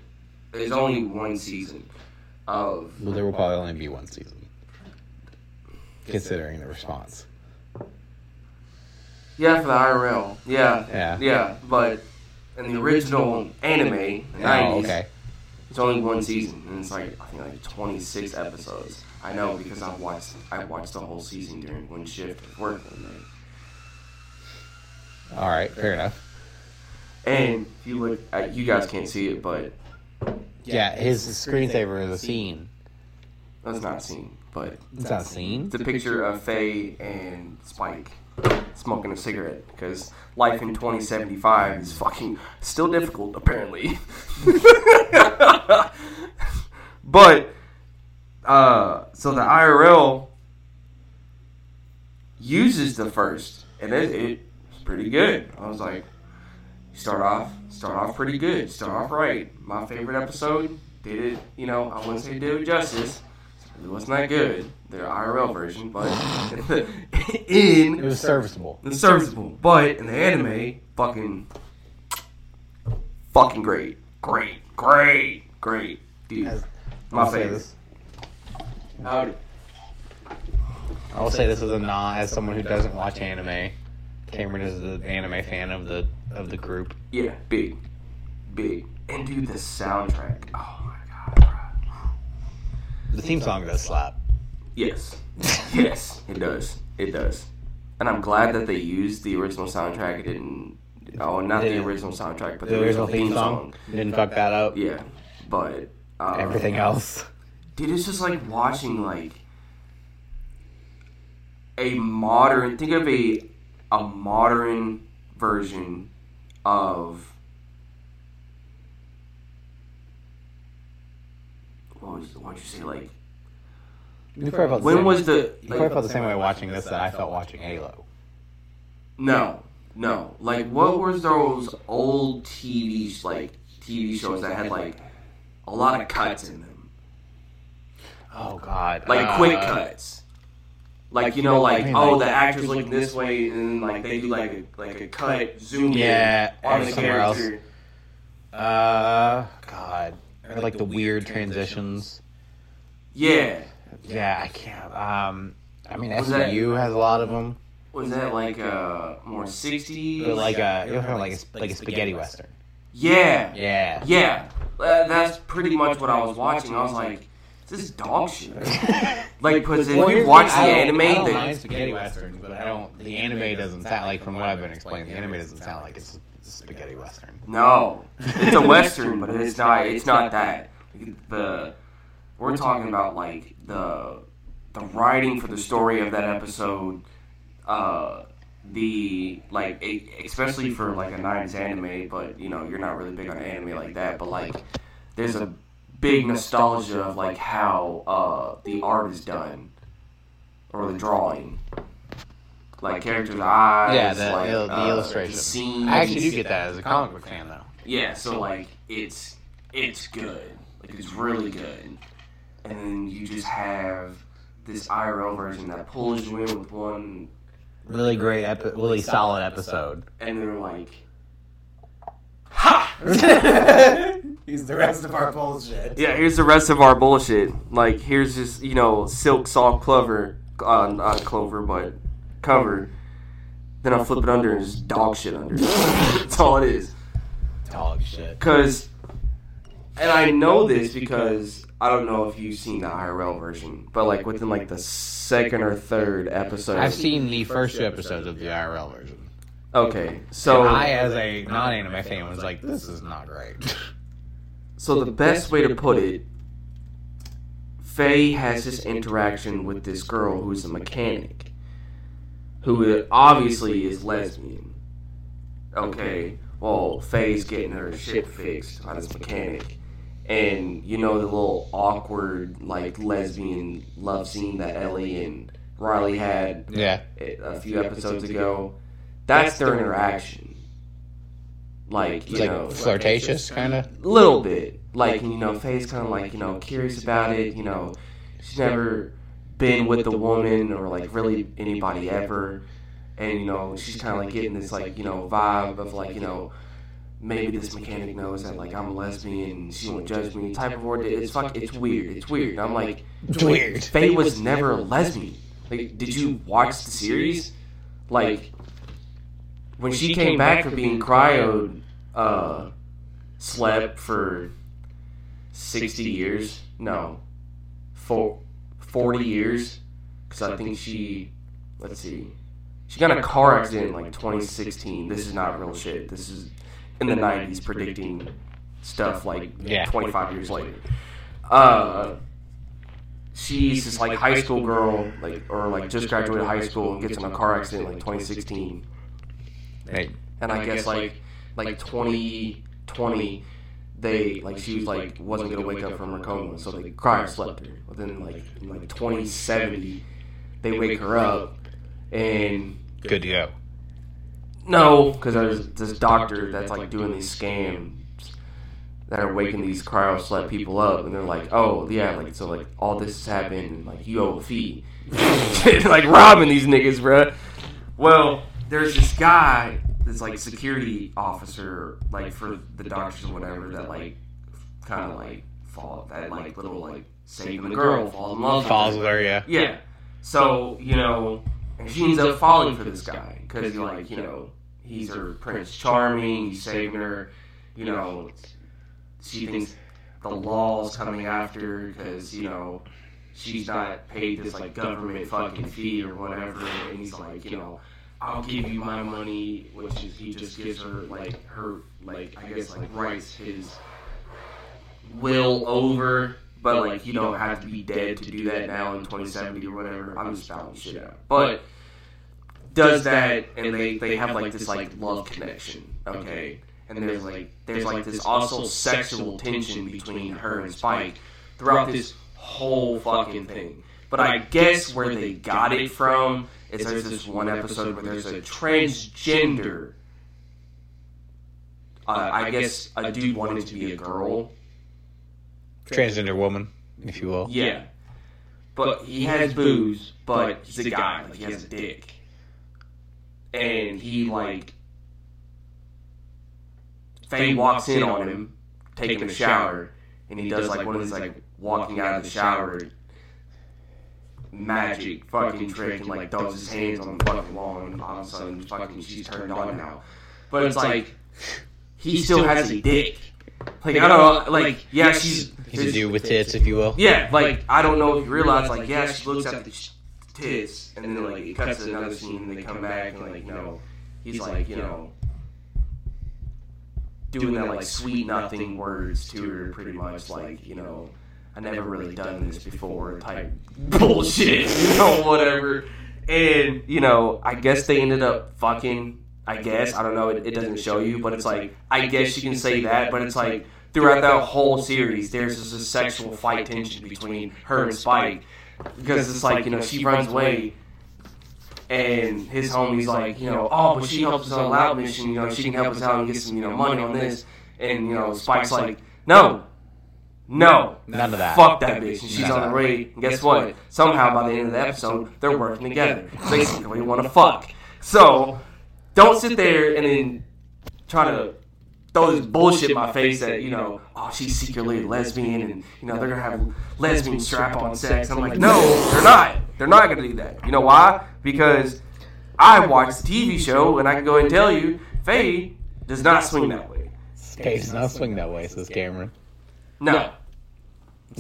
there's only one season of well, there will probably only be one season. considering the response. Yeah, for the IRL. Yeah. Yeah. Yeah, but in the original anime, the 90s, Oh, okay. it's only one season, and it's like I think like 26 episodes. I know because I watched I watched the whole season during one shift of work one night. All right, fair enough. And if you look, at, you guys can't see it, but Yeah, his screensaver is a scene. that's not a scene, but It's not a scene. it's a picture of Faye and Spike smoking a cigarette because life in 2075 is fucking still difficult apparently. but uh, so the IRL uses the first, and it, it's pretty good. I was like, start off, start off pretty good, start off right. My favorite episode did it. You know, I wouldn't say did it justice. It wasn't that good, the IRL version, but in It was serviceable. it's serviceable. But in the anime, fucking, fucking great, great, great, great, dude. As- My favorite. Howdy. I will say this is a non as someone who doesn't watch anime. Cameron is the anime fan of the of the group. Yeah, big, big, and dude, the soundtrack. Oh my god, bro. The theme song does slap. Yes, yes, it does, it does, and I'm glad that they used the original soundtrack. It didn't. Oh, not the original soundtrack, but The original theme song didn't fuck that up. Yeah, but uh, Everything else. Dude, it's just like watching like a modern. Think of a a modern version of what was what'd you say? Like You probably felt the when same- was the you probably felt the same way watching this that I felt watching Halo. no no like what was those old TV like TV shows that had like a lot of cuts in them Oh God! like Uh, quick cuts. Like you know, like I mean, oh, like- the actor's looking this way, and then like they do like a like a cut zoom Yeah, in on the somewhere else. character. Uh, God, or like the weird transitions. Yeah, Yeah, I can't. Um, I mean, Was that- has a lot of them, was that like uh more sixties? like a you know, like a, like a spaghetti western. yeah, Yeah. yeah. Uh, that's pretty much what I was watching. I was like, this is dog shit. like, because if Well, you watch the thing, I don't- anime, I don't mind spaghetti westerns, but I don't. The anime doesn't sound like, from what I've been explaining, the anime doesn't sound like it's a spaghetti western. No, it's a western, but it's not. It's not that. The we're talking about like the the writing for the story of that episode. Uh, the like, especially for like a '90s anime, but you know you're not really big on anime like that. But like, there's a big nostalgia of like how uh the art is done or the drawing. Like characters' eyes, Yeah, the, like, the, the uh, illustration. scenes. I actually do get that as a comic book fan, though. Yeah, so like it's it's good. Like it's really good. And then you just have this IRL version that pulls you in with one Really great, epi- really solid episode. and they're like He's the rest of our bullshit. Yeah, here's the rest of our bullshit. Like here's just, you know, silk soft clover uh, not clover but cover. Then I flip it under and there's dog shit under. That's all it is. Dog shit. Cause and I know this because I don't know if you've seen the IRL version, but like within like the second or third episode. I've seen the first two episodes of the IRL version. Okay, so I, as a non-anime fan, was like, "This is not great." so the best way to put it, Faye has this interaction with this girl who's a mechanic, who obviously is lesbian. Okay, well Faye's getting her shit fixed by this mechanic, and you know the little awkward like lesbian love scene that Ellie and Riley had yeah, a few episodes ago. That's their interaction. Like you like know, flirtatious, kind of. little bit. Like you know, Faye's kind of like you know curious about it. You know, she's never been with a woman or like really anybody ever, and you know she's kind of like getting this like you know vibe of like you know maybe this mechanic knows that like I'm a lesbian and she won't judge me type of word. It's fuck. It's weird. It's weird. I'm like It's weird. Faye was never a lesbian. Like, did you watch the series? Like, when she came back from being cryo, uh, slept for sixty years. No, for forty years. Because I think she, let's see, she got in a car accident in like 2016. This is not real shit. This is in the 90s predicting stuff like Yeah. 25 years later. Uh, she's this like high school girl, like or like just graduated high school and gets in a car accident in like 2016. Hey, And I guess like like 2020, they like she was like wasn't gonna wake up from her coma, so they cryo slept her. But then like in like 2070, they wake her up and good to go. no, because there's this doctor that's like doing these scams that are waking these cryo slept people up, and they're like, oh yeah, like so like all this has happened, and like you owe a fee, like robbing these niggas, bruh. Well, there's this guy that's like security officer, like for the doctors or whatever, that like kind of like fall that like little like saving the girl, falls in love, with Falls her. with her, yeah. Yeah. So you know, and she ends up falling for this guy because like you know he's her Prince Charming. He's saving her. You know, she thinks the law's coming after her because you know she's not paid this like government fucking fee or whatever. And he's like, you know. I'll give you my money, which is he just gives her like her like I guess like writes his will over, but like you don't have to be dead to do that now in 2070 or whatever. I'm just spouting shit out, but does that, and they they have like this like love connection, okay? And there's like there's like this also sexual tension between her and Spike throughout this whole fucking thing. But I guess where they got it from is there's this one episode where there's a transgender. Uh, I guess a dude wanted to be a girl, Transgender woman, if you will. Yeah. But he has booze, but he's a guy. Like, he has a dick. And he, like. Faye walks in on him, taking a shower, and he does, like, one of these, like, walking out of the shower magic fucking trick and, like, throws his hands on the fucking wall, and all of a sudden, fucking, she's turned on now. But it's like, he still has a dick. Like, I don't oh, know, like, yeah, she's. He's a dude with tits, if you will. Yeah, like I don't know if you realize, like yeah, she looks at the sh- tits, and then like it cuts to another scene, and they come back, and like you know, he's like you know, doing that like sweet nothing words to her, pretty much like you know, I never really done this before type bullshit, you know, whatever. And you know, I guess they ended up fucking. I guess I don't know. It, it doesn't show you, but it's like I guess you can say that, but it's like throughout that whole series, there's just a sexual fight tension between her and Spike because it's like you know she runs away, and his homie's like you know oh, oh but she helps us on a loud mission, you know she can help us out and get some you know money on this, and you know Spike's like no. No, None of that. Fuck that bitch. And she's on her raid. And guess what? Somehow by the end of the episode, they're working together. Basically, want to fuck. So, don't sit there and then try to throw this bullshit in my face that you know, oh, she's secretly a lesbian, and you know they're gonna have lesbian strap-on sex. I'm like, no, they're not. They're not gonna do that. You know why? Because I watched the TV show, and I can go and tell you, Faye does not swing that way. Faye does not swing that way, says Cameron. No,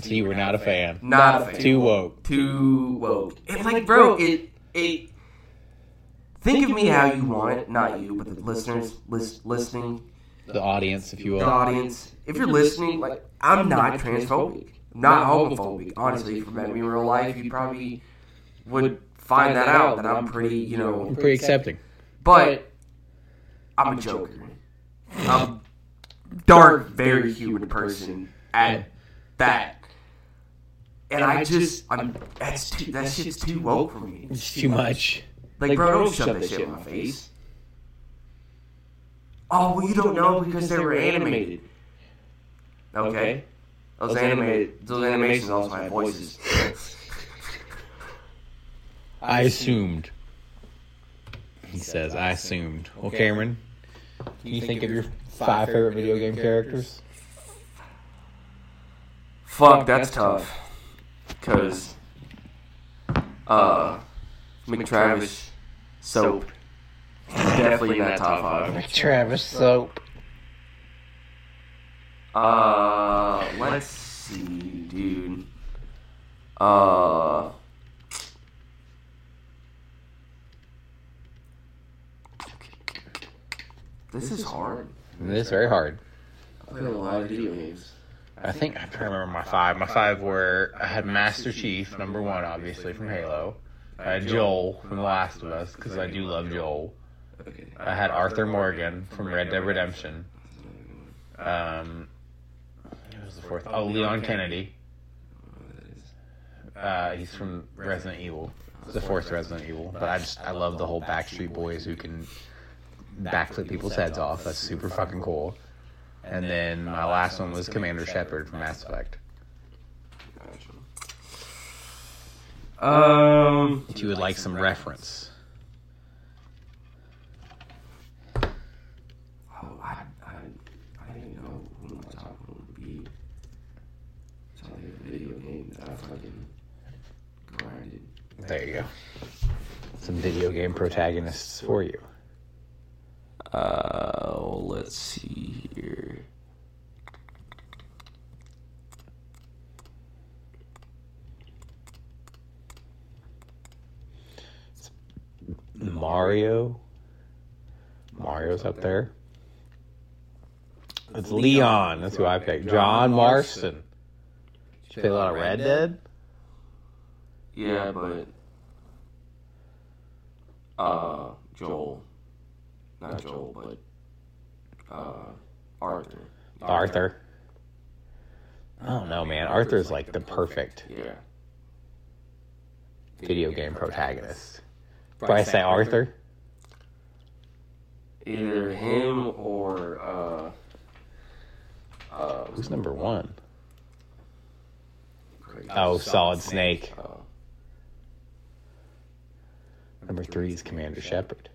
So you were not a fan. not a fan. Too woke. too woke. And like, bro, it it. Think of me how you want it, not you, but the listeners lis- listening, The audience, if you will. the audience. If you're listening, like, I'm not transphobic, I'm not homophobic. Honestly, if you met me in real life, you probably would find that out. That I'm pretty, you know, I'm pretty accepting. but I'm a joker. I'm a dark, very human person at that. And I just, I'm, that's too, that shit's too woke for me. It's too much. Like, bro, don't shove that shit in my face. Oh, well, you don't know because they were animated. Okay. Those animated, those animations also have voices. I assumed. He says, I assumed. Well, Cameron, can you think of your five favorite video game characters? Fuck, that's tough. Cause, uh, MacTavish soap. Definitely in that top five. Travis Soap. Uh, let's see, dude. Uh, this is hard. It is very hard. I played a lot of video games. I think trying to remember my five. My five were I had Master Chief, number one, obviously from Halo. I had Joel from The Last of Us because I do love Joel. I had Arthur Morgan from Red Dead Redemption. Um, who was the fourth? Oh, Leon Kennedy. Uh, he's from Resident Evil. The fourth Resident Evil. But I just I love the whole Backstreet Boys who can backflip people's heads off. That's super fucking cool. And then my last one was Commander Shepard from Mass Effect. Um, If you would like some reference. oh, I, I, I didn't know who my top one would be. It's only a video game that I fucking grinded. There you go. Some video game protagonists for you. Uh, let's see here. Mario. Mario's up there. It's Leon. That's who I picked. John Marston. Did you play a lot of Red Dead? Yeah, but uh, Joel, not Joel, but uh, Arthur. Arthur. I don't know, man. Arthur's like the perfect Yeah. video game protagonist. Do I say Arthur? Either him or uh, uh, Who's number one? Craig. Oh, Solid Snake. Uh, Number three is Commander Shepard.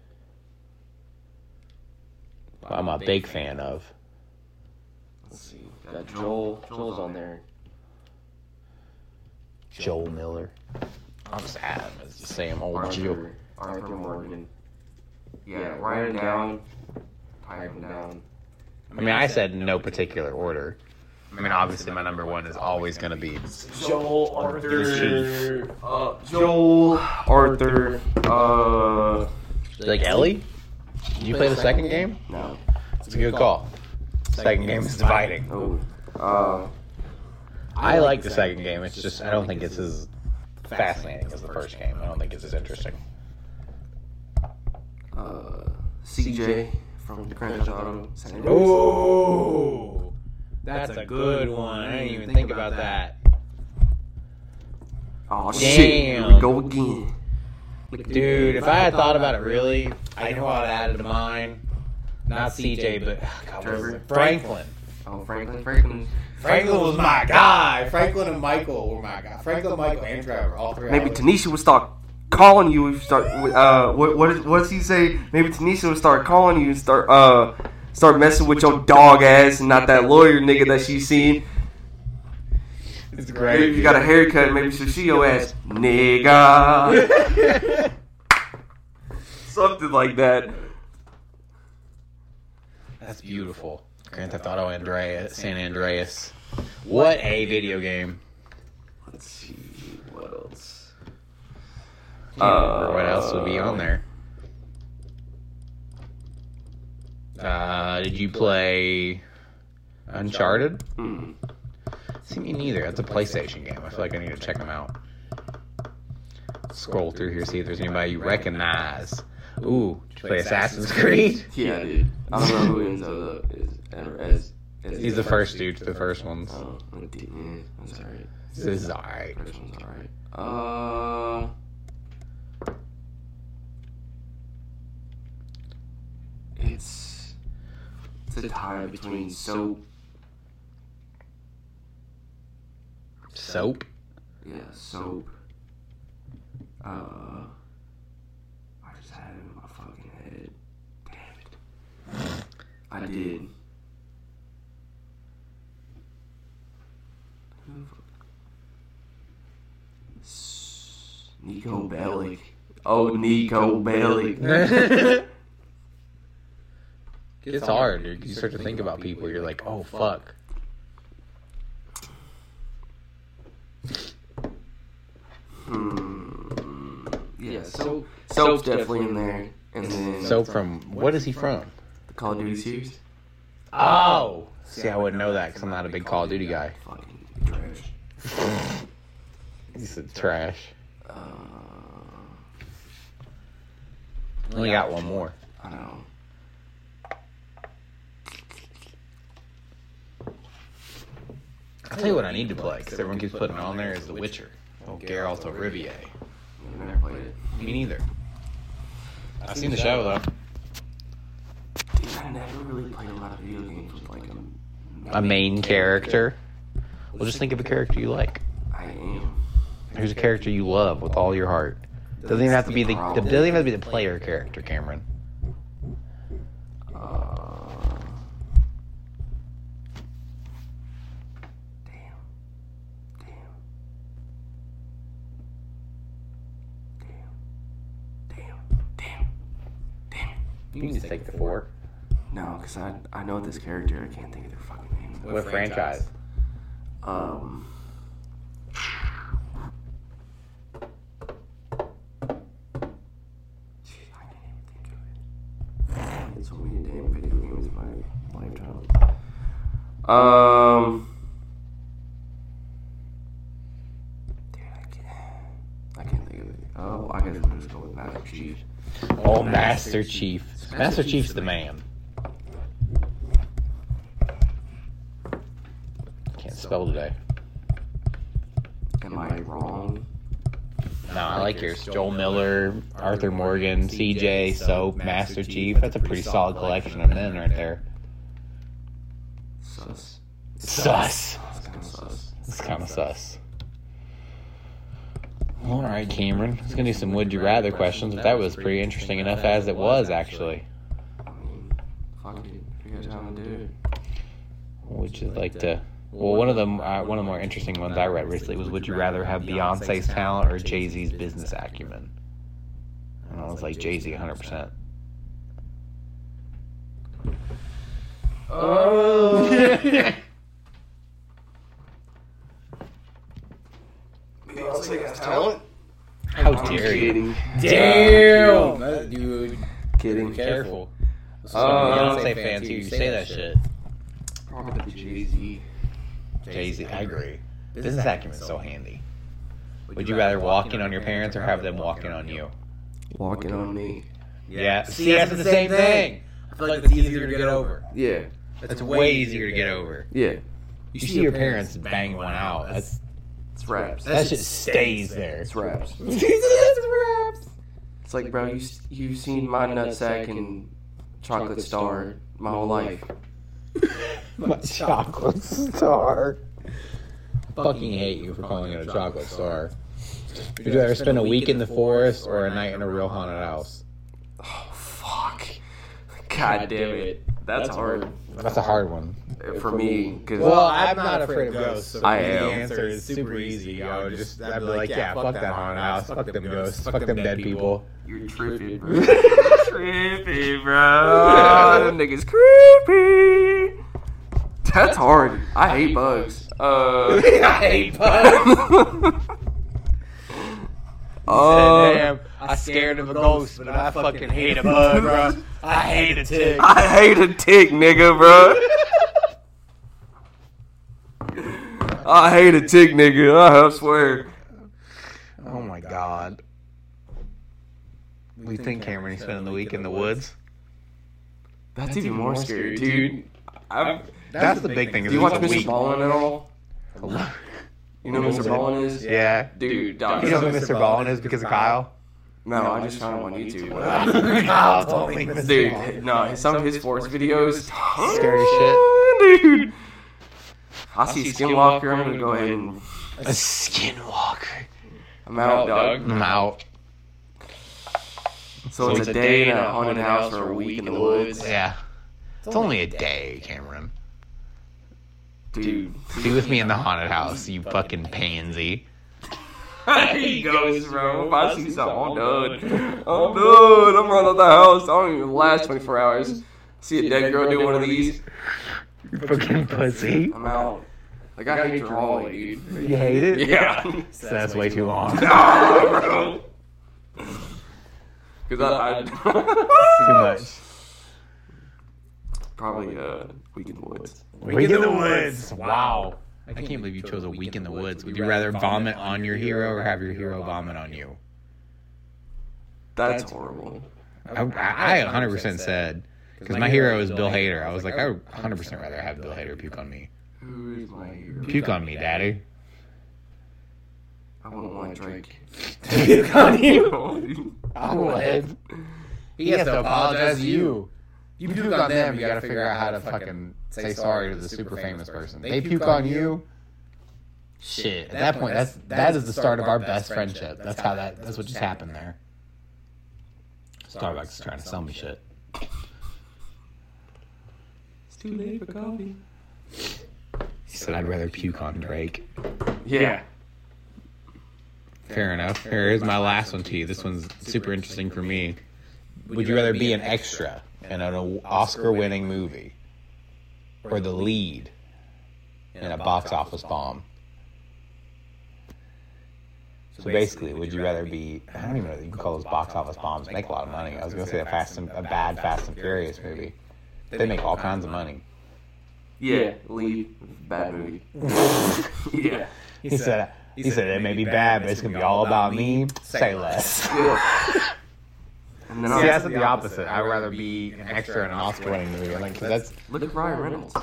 Who I'm a big fan of. let's see. Got Joel. Joel's on there. Joel Miller. I'll just add him as the same old Joel. Arthur, Arthur Morgan. Yeah, write it down. Type it down. I mean, I said in no particular order. I mean, obviously, my number one is always going to be Joel, Arthur, uh, Joel, Arthur, uh, like Ellie. Did you play the second game? no, It's a good call. Second game is dividing. oh, uh, I like the second game. It's just I don't think it's as fascinating as the first game. I don't think it's as interesting. uh, CJ from the Grand Theft Auto. Oh, that's a good one. I didn't even think about that. Oh shit, here we go again. Dude, if I had thought about it really, I know I'd add it to mine. Not CJ, but God, Trevor? Franklin. Oh, Franklin, Franklin. Franklin was my guy. Franklin and Michael were my guy. Franklin, Michael, and Trevor, all three. Maybe Tanisha would start calling you. and Start. Uh, what what, is, what does he say? Maybe Tanisha would start calling you and start uh start messing with your dog ass and not that lawyer nigga that she's seen. It's Maybe great. if you got a haircut, maybe she'll see your ass, nigga. Something like that. That's beautiful. Grand Theft Auto Andreas, San Andreas. What a video game. Let's see what else. Can't remember what else would be on there. Uh, did you play Uncharted? Hmm. See me neither. That's a PlayStation game. I feel like I need to check them out. Scroll through here, see if there's anybody you recognize. Ooh, did you play Assassin's Creed? Yeah, dude. I don't know who ends up is as, as He's the first dude to the first ones. Oh, I did. Yeah, that's alright. This is alright. First one's alright. Uh. It's it's a tie between soap. Soap? Yeah, soap. Uh. I just had it in my fucking head. Damn it. I did. Who the fuck- S- Niko Bellic. Oh, Nico Belly. it's hard, dude. You start to think about people. You're like, oh, oh fuck. Hmm. Yeah, so soap's definitely in there, and then So from what is he from? The Call of Duty series. Oh, see, I wouldn't know that because I'm not a big Call of Duty guy. Fucking trash. He's trash. Uh, Only got one more. I don't know. I'll tell you what I need to play because everyone keeps putting it on there is The Witcher. Oh, Geralt of Rivia. I've never played it. Me neither. I've seen the show though. Dude, I never really played a lot of video games with like a A main character. Well, just think of a character you like. I am. Who's a character you love with all your heart. Doesn't even have to be the, the doesn't even have to be the player character, Cameron. Uh, damn. Damn. Damn. Damn. Damn. Damn. You can just take the four. No, because I, I know this character. I can't think of their fucking name. What franchise? Um. Shit, I can't even think of it. Played so many damn video games in my lifetime. Um. Dude, I can't. I can't think of it. Oh, I guess we'll just go with Master Chief. Oh, Master Chief. Master Chief's the man. Can't spell today. Am I wrong? No, I like yours. Joel Miller, Arthur Morgan, CJ, Soap, Master Chief. That's a pretty solid collection of men right there. Sus. Sus. That's kind of sus. It's kind of sus. All right, Cameron. Let's gonna do some would you rather questions. But that was pretty interesting enough as it was, actually. I mean, fuck it. If you guys want to do it. Would you like to? Well, one of them, uh, one of the more interesting ones I read recently was: Would you rather have Beyonce's talent or Jay Z's business acumen? And I was like, Jay Z, 100. percent Oh. Beyonce has talent? How dare you? Kidding. Damn, dude. Kidding. Careful. Uh, Beyonce fan too. You say that shit. Probably Jay Z. Jay Z, I agree. Business acumen is so handy. Would you rather walk in on your parents or have them walk in on you? Walking on me. Yeah. See, that's the same thing. I feel like it's easier to get over. Yeah. It's way easier to get over. Yeah. You see your parents bang one out. That's It's raps. that shit stays there. It's raps. It's like, bro, you you've seen my nutsack and chocolate star my whole life. My chocolate star. I fucking hate you for calling it a chocolate star. Would you rather spend a week in the forest or a night in a real haunted house? Oh fuck. God damn it. That's hard That's a hard one. for me. Cause Well, I'm not afraid of ghosts. So I the answer is super easy. I would just, I'd be like, yeah, fuck that haunted house, fuck them ghosts, fuck them dead people. You're tripping, bro. trippy, bro. Them niggas creepy. That's hard. I hate bugs. Uh, I hate bugs. uh, Damn, I scared of a ghost, but I fucking hate a bug, bro. I hate a tick. I hate a tick, nigga, bro. I hate a tick, nigga. I swear. Oh my god. We think Cameron he's spending the week in the woods. That's, even more scary, dude. I, That's the big thing. do you watch it's a Mr. Ballen at all? You know who Mr. Ballen is? Yeah. Dude, dog. You know who Mr. Ballen is because of Kyle? No, I just found him on YouTube. Kyle told me Mr. Dude, no, some of his forest videos. Scary shit. Dude. I see Skinwalker. I'm gonna go ahead and. A skinwalker. I'm out, dog. I'm out. So it's a day in a haunted house or a week in the woods. Yeah. It's only a day, Cameron. Dude. Be with me in the haunted house, you fucking pansy. he goes, bro. If I see something, I'm done. I'm done. I'm running out the house. I don't even last 24 hours. See a dead girl do one of these. Fucking pussy. I'm out. Like I hate drawing, dude. You hate it? Yeah. So that's way too long. Nah, bro. Because I, Too I much. Probably uh, Week in the Woods. Week in the woods. Wow. I can't believe you chose a week in the woods. Would you rather vomit on your hero or have your hero vomit on you? That's horrible. I, I 100% said, because my hero is Bill Hader. I was like, I would 100% rather have Bill Hader puke on me. Who is my hero? Puke on me, daddy. I wouldn't want Drake. Puke on you. you. I would. He has to apologize to you. You puke on them, you gotta figure out how to fucking say sorry to the super famous person. They puke on you. Shit. At that point, that's that is the start of our best friendship. That's how that. That's what just happened there. Starbucks is trying to sell me shit. It's too late for coffee. He said I'd rather puke on Drake. Yeah. Fair enough. Here is my last one to you. This one's super interesting for me. Would you rather be an extra in an Oscar-winning movie, or the lead in a box office bomb? So basically, would you rather be? I don't even know. You can call those box office bombs. Make a lot of money. I was gonna say a Fast and a bad Fast and Furious movie. They make all kinds of money. Yeah. Lead. Bad movie. yeah. He said. He said it may be bad, but it's gonna be all about me. Say less. And then See, I'll that's the opposite. I'd rather be an extra in an Oscar-winning movie. Like, 'cause that's look at Ryan Reynolds.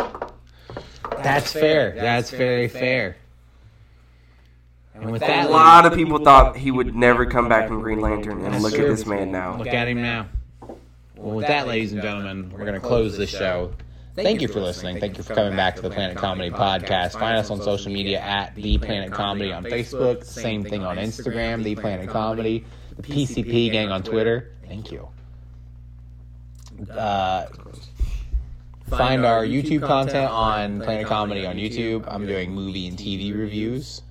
that's fair. That's very fair. And with that, A lot of people thought he would never come back from Green Lantern, and look at this man now. look at him now. Well, with that, ladies and gentlemen, we're gonna close this show. Thank you for listening. Thank you for coming back to the Planet Comedy Podcast. Find us on social media at The Planet Comedy on Facebook. Same thing on Instagram, The Planet Comedy. The PCP Gang on Twitter. Thank you. Uh, find our YouTube content on Planet Comedy on YouTube. I'm doing movie and TV reviews.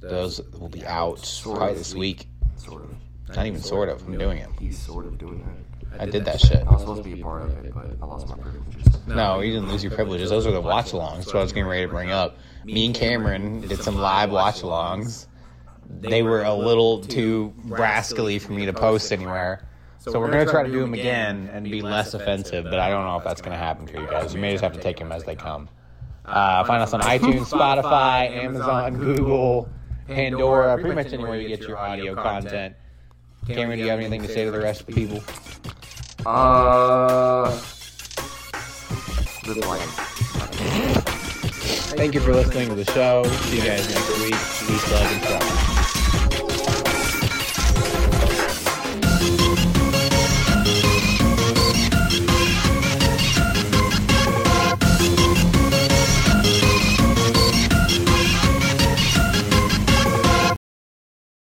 Those will be out probably this week. Sort of. Not even sort of. I'm doing it. He's sort of doing that. I did that shit. I was supposed to be a part of it, but I lost my privileges. No, you didn't lose your privileges. Those are the watch alongs. That's what I was getting ready to bring up. Me and Cameron did some live watch alongs. They were a little too rascally for me to post anywhere. So we're going to try to do them again and be less offensive, but I don't know if that's going to happen for you guys. You may just have to take them as they come. Uh, find us on iTunes, Spotify, Amazon, Google, Pandora, pretty much anywhere you get your audio content. Cameron, do you have anything to say to the rest of the people? Uh. Thank you for listening to the show. See you guys next week. Peace, love, and trust.